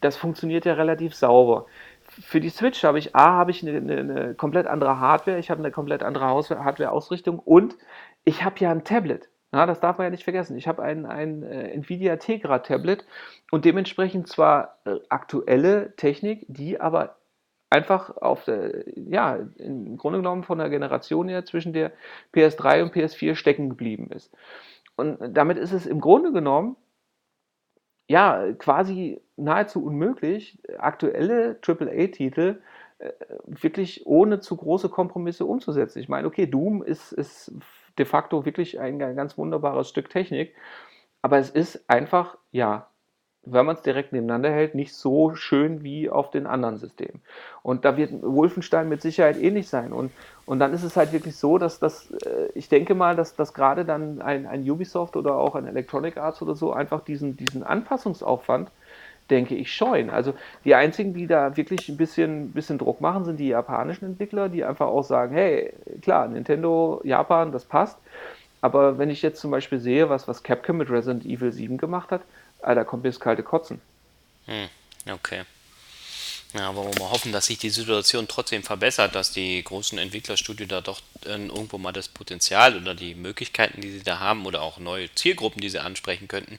Das funktioniert ja relativ sauber. Für die Switch habe ich A, habe ich eine, eine, eine komplett andere Hardware, ich habe eine komplett andere Hardware-Ausrichtung und ich habe ja ein Tablet. Ja, das darf man ja nicht vergessen. Ich habe ein, ein äh, Nvidia Tegra Tablet und dementsprechend zwar äh, aktuelle Technik, die aber einfach auf der, ja, im Grunde genommen von der Generation her zwischen der PS3 und PS4 stecken geblieben ist. Und damit ist es im Grunde genommen ja quasi nahezu unmöglich, aktuelle AAA-Titel äh, wirklich ohne zu große Kompromisse umzusetzen. Ich meine, okay, Doom ist, ist de facto wirklich ein, ganz wunderbares Stück Technik, aber es ist einfach, ja, wenn man es direkt nebeneinander hält, nicht so schön wie auf den anderen Systemen. Und da wird Wolfenstein mit Sicherheit ähnlich sein. Und, und dann ist es halt wirklich so, dass das, äh, ich denke mal, dass, dass gerade dann ein, ein Ubisoft oder auch ein Electronic Arts oder so einfach diesen, diesen Anpassungsaufwand, denke ich, scheuen. Also die einzigen, die da wirklich ein bisschen, bisschen Druck machen, sind die japanischen Entwickler, die einfach auch sagen, hey, klar, Nintendo, Japan, das passt. Aber wenn ich jetzt zum Beispiel sehe, was, was Capcom mit Resident Evil 7 gemacht hat, Alter, kommt mir das kalte Kotzen. Hm, okay. Ja, aber wir hoffen, dass sich die Situation trotzdem verbessert, dass die großen Entwicklerstudien da doch äh, irgendwo mal das Potenzial oder die Möglichkeiten, die sie da haben, oder auch neue Zielgruppen, die sie ansprechen könnten,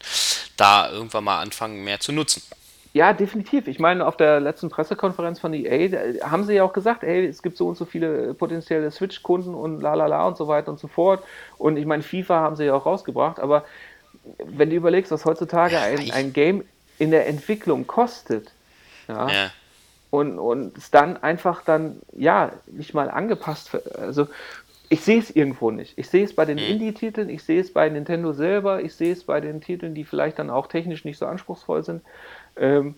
da irgendwann mal anfangen, mehr zu nutzen. Ja, definitiv. Ich meine, auf der letzten Pressekonferenz von EA haben sie ja auch gesagt, ey, es gibt so und so viele potenzielle Switch-Kunden und la la la und so weiter und so fort. Und ich meine, FIFA haben sie ja auch rausgebracht, aber wenn du überlegst, was heutzutage ein, ein Game in der Entwicklung kostet, ja, ja. Und, und es dann einfach dann, ja, nicht mal angepasst, also ich sehe es irgendwo nicht. Ich sehe es bei den mhm. Indie-Titeln, ich sehe es bei Nintendo selber, ich sehe es bei den Titeln, die vielleicht dann auch technisch nicht so anspruchsvoll sind. Ähm,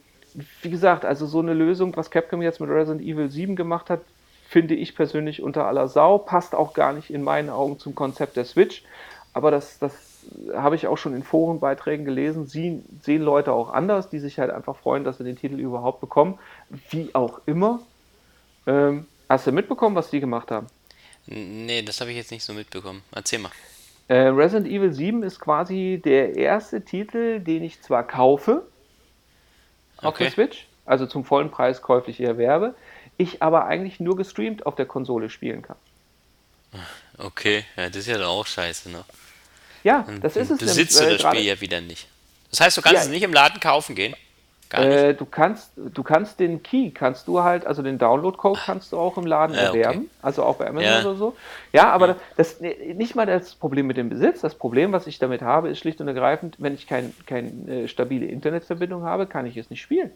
wie gesagt, also so eine Lösung, was Capcom jetzt mit Resident Evil 7 gemacht hat, finde ich persönlich unter aller Sau, passt auch gar nicht in meinen Augen zum Konzept der Switch. Aber das, das habe ich auch schon in Forenbeiträgen gelesen, sie sehen Leute auch anders, die sich halt einfach freuen, dass sie den Titel überhaupt bekommen. Wie auch immer. Ähm, hast du mitbekommen, was die gemacht haben? Nee, das habe ich jetzt nicht so mitbekommen. Erzähl mal. Äh, Resident Evil 7 ist quasi der erste Titel, den ich zwar kaufe auf okay. der Switch, also zum vollen Preis käuflich erwerbe, ich aber eigentlich nur gestreamt auf der Konsole spielen kann. Okay, ja, das ist ja auch scheiße, ne? Ja, das ist es. Besitzt du das Spiel ja wieder nicht. Das heißt, du kannst ja. es nicht im Laden kaufen gehen? Äh, du kannst, du kannst den Key, kannst du halt, also den Download-Code kannst du auch im Laden ja, erwerben, okay. also auch bei Amazon ja. oder so. Ja, aber ja. das, das nicht mal das Problem mit dem Besitz. Das Problem, was ich damit habe, ist schlicht und ergreifend, wenn ich keine kein, äh, stabile Internetverbindung habe, kann ich es nicht spielen.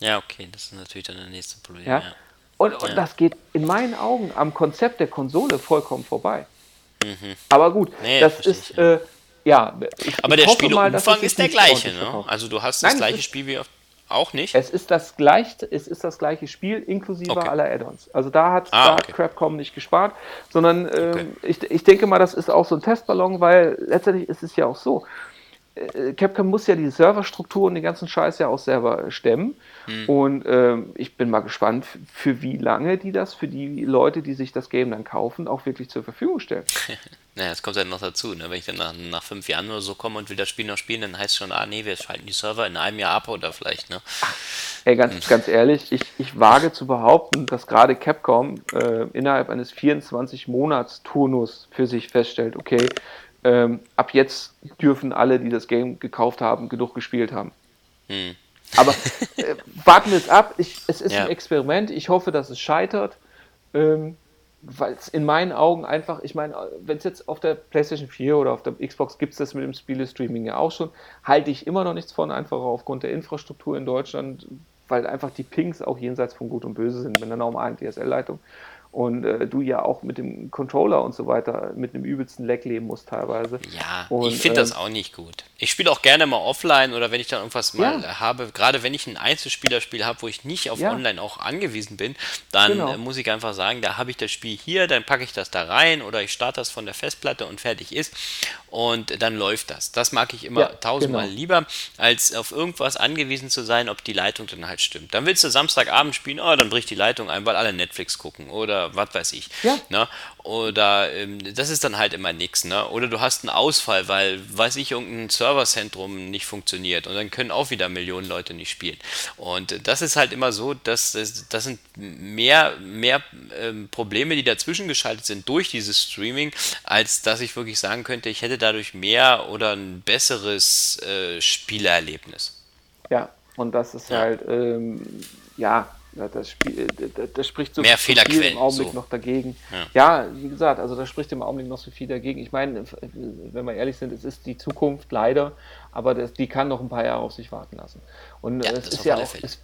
Ja, okay, das ist natürlich dann das nächste Problem. Ja. Und, und das geht in meinen Augen am Konzept der Konsole vollkommen vorbei. Mhm. Aber gut, nee, das ist, ich, äh, ja. Ich, Aber ich der Spielumfang ist der gleiche, ne? Also du hast das Nein, gleiche Spiel wie auf auch nicht? Es ist das gleiche, es ist das gleiche Spiel inklusive okay. aller Add-ons. Also da hat, ah, da okay. Crapcom nicht gespart, sondern ähm, okay. ich, ich denke mal, das ist auch so ein Testballon, weil letztendlich ist es ja auch so. Äh, Capcom muss ja die Serverstruktur und den ganzen Scheiß ja auch selber stemmen. Hm. Und ähm, ich bin mal gespannt, für wie lange die das für die Leute, die sich das Game dann kaufen, auch wirklich zur Verfügung stellen. naja, das kommt halt noch dazu. Ne? Wenn ich dann nach, nach, fünf Jahren oder so komme und will das Spiel noch spielen, dann heißt es schon, ah nee, wir schalten die Server in einem Jahr ab oder vielleicht. Ne? ey, ganz, hm. ganz ehrlich, ich, ich wage zu behaupten, dass gerade Capcom äh, innerhalb eines 24-Monats-Turnus für sich feststellt, okay, ähm, ab jetzt dürfen alle, die das Game gekauft haben, genug gespielt haben. Hm. Aber äh, warten wir es ab. Ich, es ist ja. ein Experiment. Ich hoffe, dass es scheitert. Ähm, weil es in meinen Augen einfach, ich meine, wenn es jetzt auf der PlayStation 4 oder auf der Xbox gibt es das mit dem Spiele-Streaming ja auch schon, halte ich immer noch nichts von, einfach aufgrund der Infrastruktur in Deutschland, weil einfach die Pings auch jenseits von Gut und Böse sind mit einer normalen DSL-Leitung und äh, du ja auch mit dem Controller und so weiter mit einem übelsten Leck leben musst teilweise. Ja, und, ich finde äh, das auch nicht gut. Ich spiele auch gerne mal offline oder wenn ich dann irgendwas mal ja. habe, gerade wenn ich ein Einzelspielerspiel habe, wo ich nicht auf ja. online auch angewiesen bin, dann genau. äh, muss ich einfach sagen, da habe ich das Spiel hier, dann packe ich das da rein oder ich starte das von der Festplatte und fertig ist und dann läuft das. Das mag ich immer ja, tausendmal genau. lieber, als auf irgendwas angewiesen zu sein, ob die Leitung dann halt stimmt. Dann willst du Samstagabend spielen, oh, dann bricht die Leitung ein, weil alle Netflix gucken oder oder was weiß ich. Ja. Ne? Oder ähm, das ist dann halt immer nichts. Ne? Oder du hast einen Ausfall, weil, weiß ich, irgendein Serverzentrum nicht funktioniert und dann können auch wieder Millionen Leute nicht spielen. Und das ist halt immer so, dass das, das sind mehr, mehr ähm, Probleme, die dazwischen geschaltet sind durch dieses Streaming, als dass ich wirklich sagen könnte, ich hätte dadurch mehr oder ein besseres äh, Spielerlebnis. Ja, und das ist Ja. halt, ähm, ja, das, Spiel, das, das spricht so, Mehr viel Fehlerquellen, im Augenblick so. noch dagegen. Ja. Ja. wie gesagt, also da spricht im Augenblick noch so viel dagegen. Ich meine, wenn wir ehrlich sind, es ist die Zukunft leider, aber das, die kann noch ein paar Jahre auf sich warten lassen. Und Ja, es das ist ja auch, ist,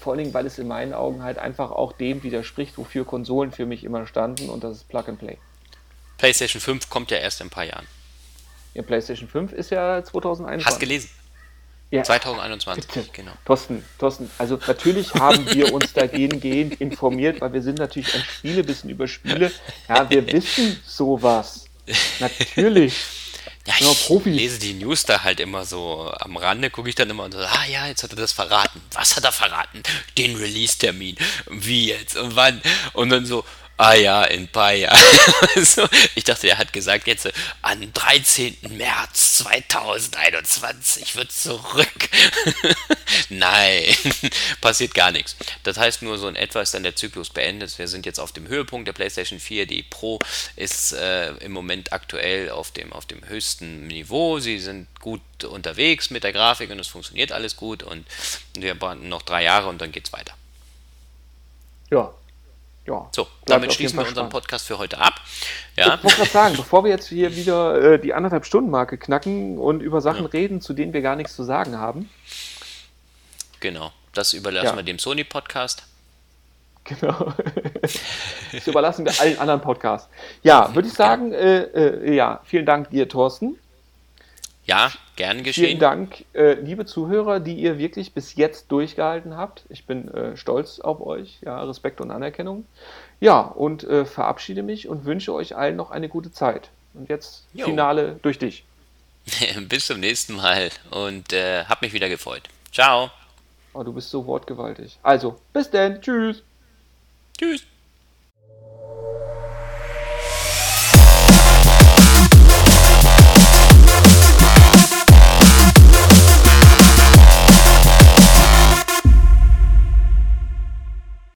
vor allen Dingen, weil es in meinen Augen halt einfach auch dem widerspricht, wofür Konsolen für mich immer standen, und das ist Plug and Play. PlayStation 5 kommt ja erst in ein paar Jahren. Ja, PlayStation 5 ist ja 2021. Hast gelesen? Ja. 2021, Bitte. genau. Thorsten, Thorsten, also natürlich haben wir uns dahingehend informiert, weil wir sind natürlich ein Spielebissen über Spiele. Ja, wir wissen sowas. Natürlich. Ja, Ja, ich Profis. lese die News da halt immer so am Rande, gucke ich dann immer und so, ah ja, jetzt hat er das verraten. Was hat er verraten? Den Release-Termin. Wie jetzt? Und wann? Und dann so, ah ja, in Jahren. so, ich dachte, er hat gesagt, jetzt äh, am 13. März 2021 wird zurück. Nein, passiert gar nichts. Das heißt nur, so in etwa ist dann der Zyklus beendet. Wir sind jetzt auf dem Höhepunkt der PlayStation 4. Die Pro ist äh, im Moment aktuell auf dem, auf dem höchsten Niveau. Sie sind gut unterwegs mit der Grafik und es funktioniert alles gut. Und wir warten noch drei Jahre und dann geht's weiter. Ja. Ja. So, damit schließen wir unseren. Podcast für heute ab. Ja, Ich wollte gerade sagen, bevor wir jetzt hier wieder äh, die anderthalb Stunden Marke knacken und über Sachen Ja. reden, zu denen wir gar nichts zu sagen haben. genau. Das überlassen Ja. wir dem Sony-Podcast. Genau. das überlassen wir allen anderen Podcasts. Ja, würde ich sagen, äh, äh, ja, vielen Dank dir, Thorsten. Ja, gern Vielen geschehen. Dank, äh, liebe Zuhörer, die ihr wirklich bis jetzt durchgehalten habt. Ich bin äh, stolz auf euch. Ja, Respekt und Anerkennung. Ja, und äh, verabschiede mich und wünsche euch allen noch eine gute Zeit. Und jetzt Jo. Finale durch dich. Bis zum nächsten Mal und äh, hab mich wieder gefreut. Ciao. Oh, du bist so wortgewaltig. Also, bis denn. Tschüss. Tschüss.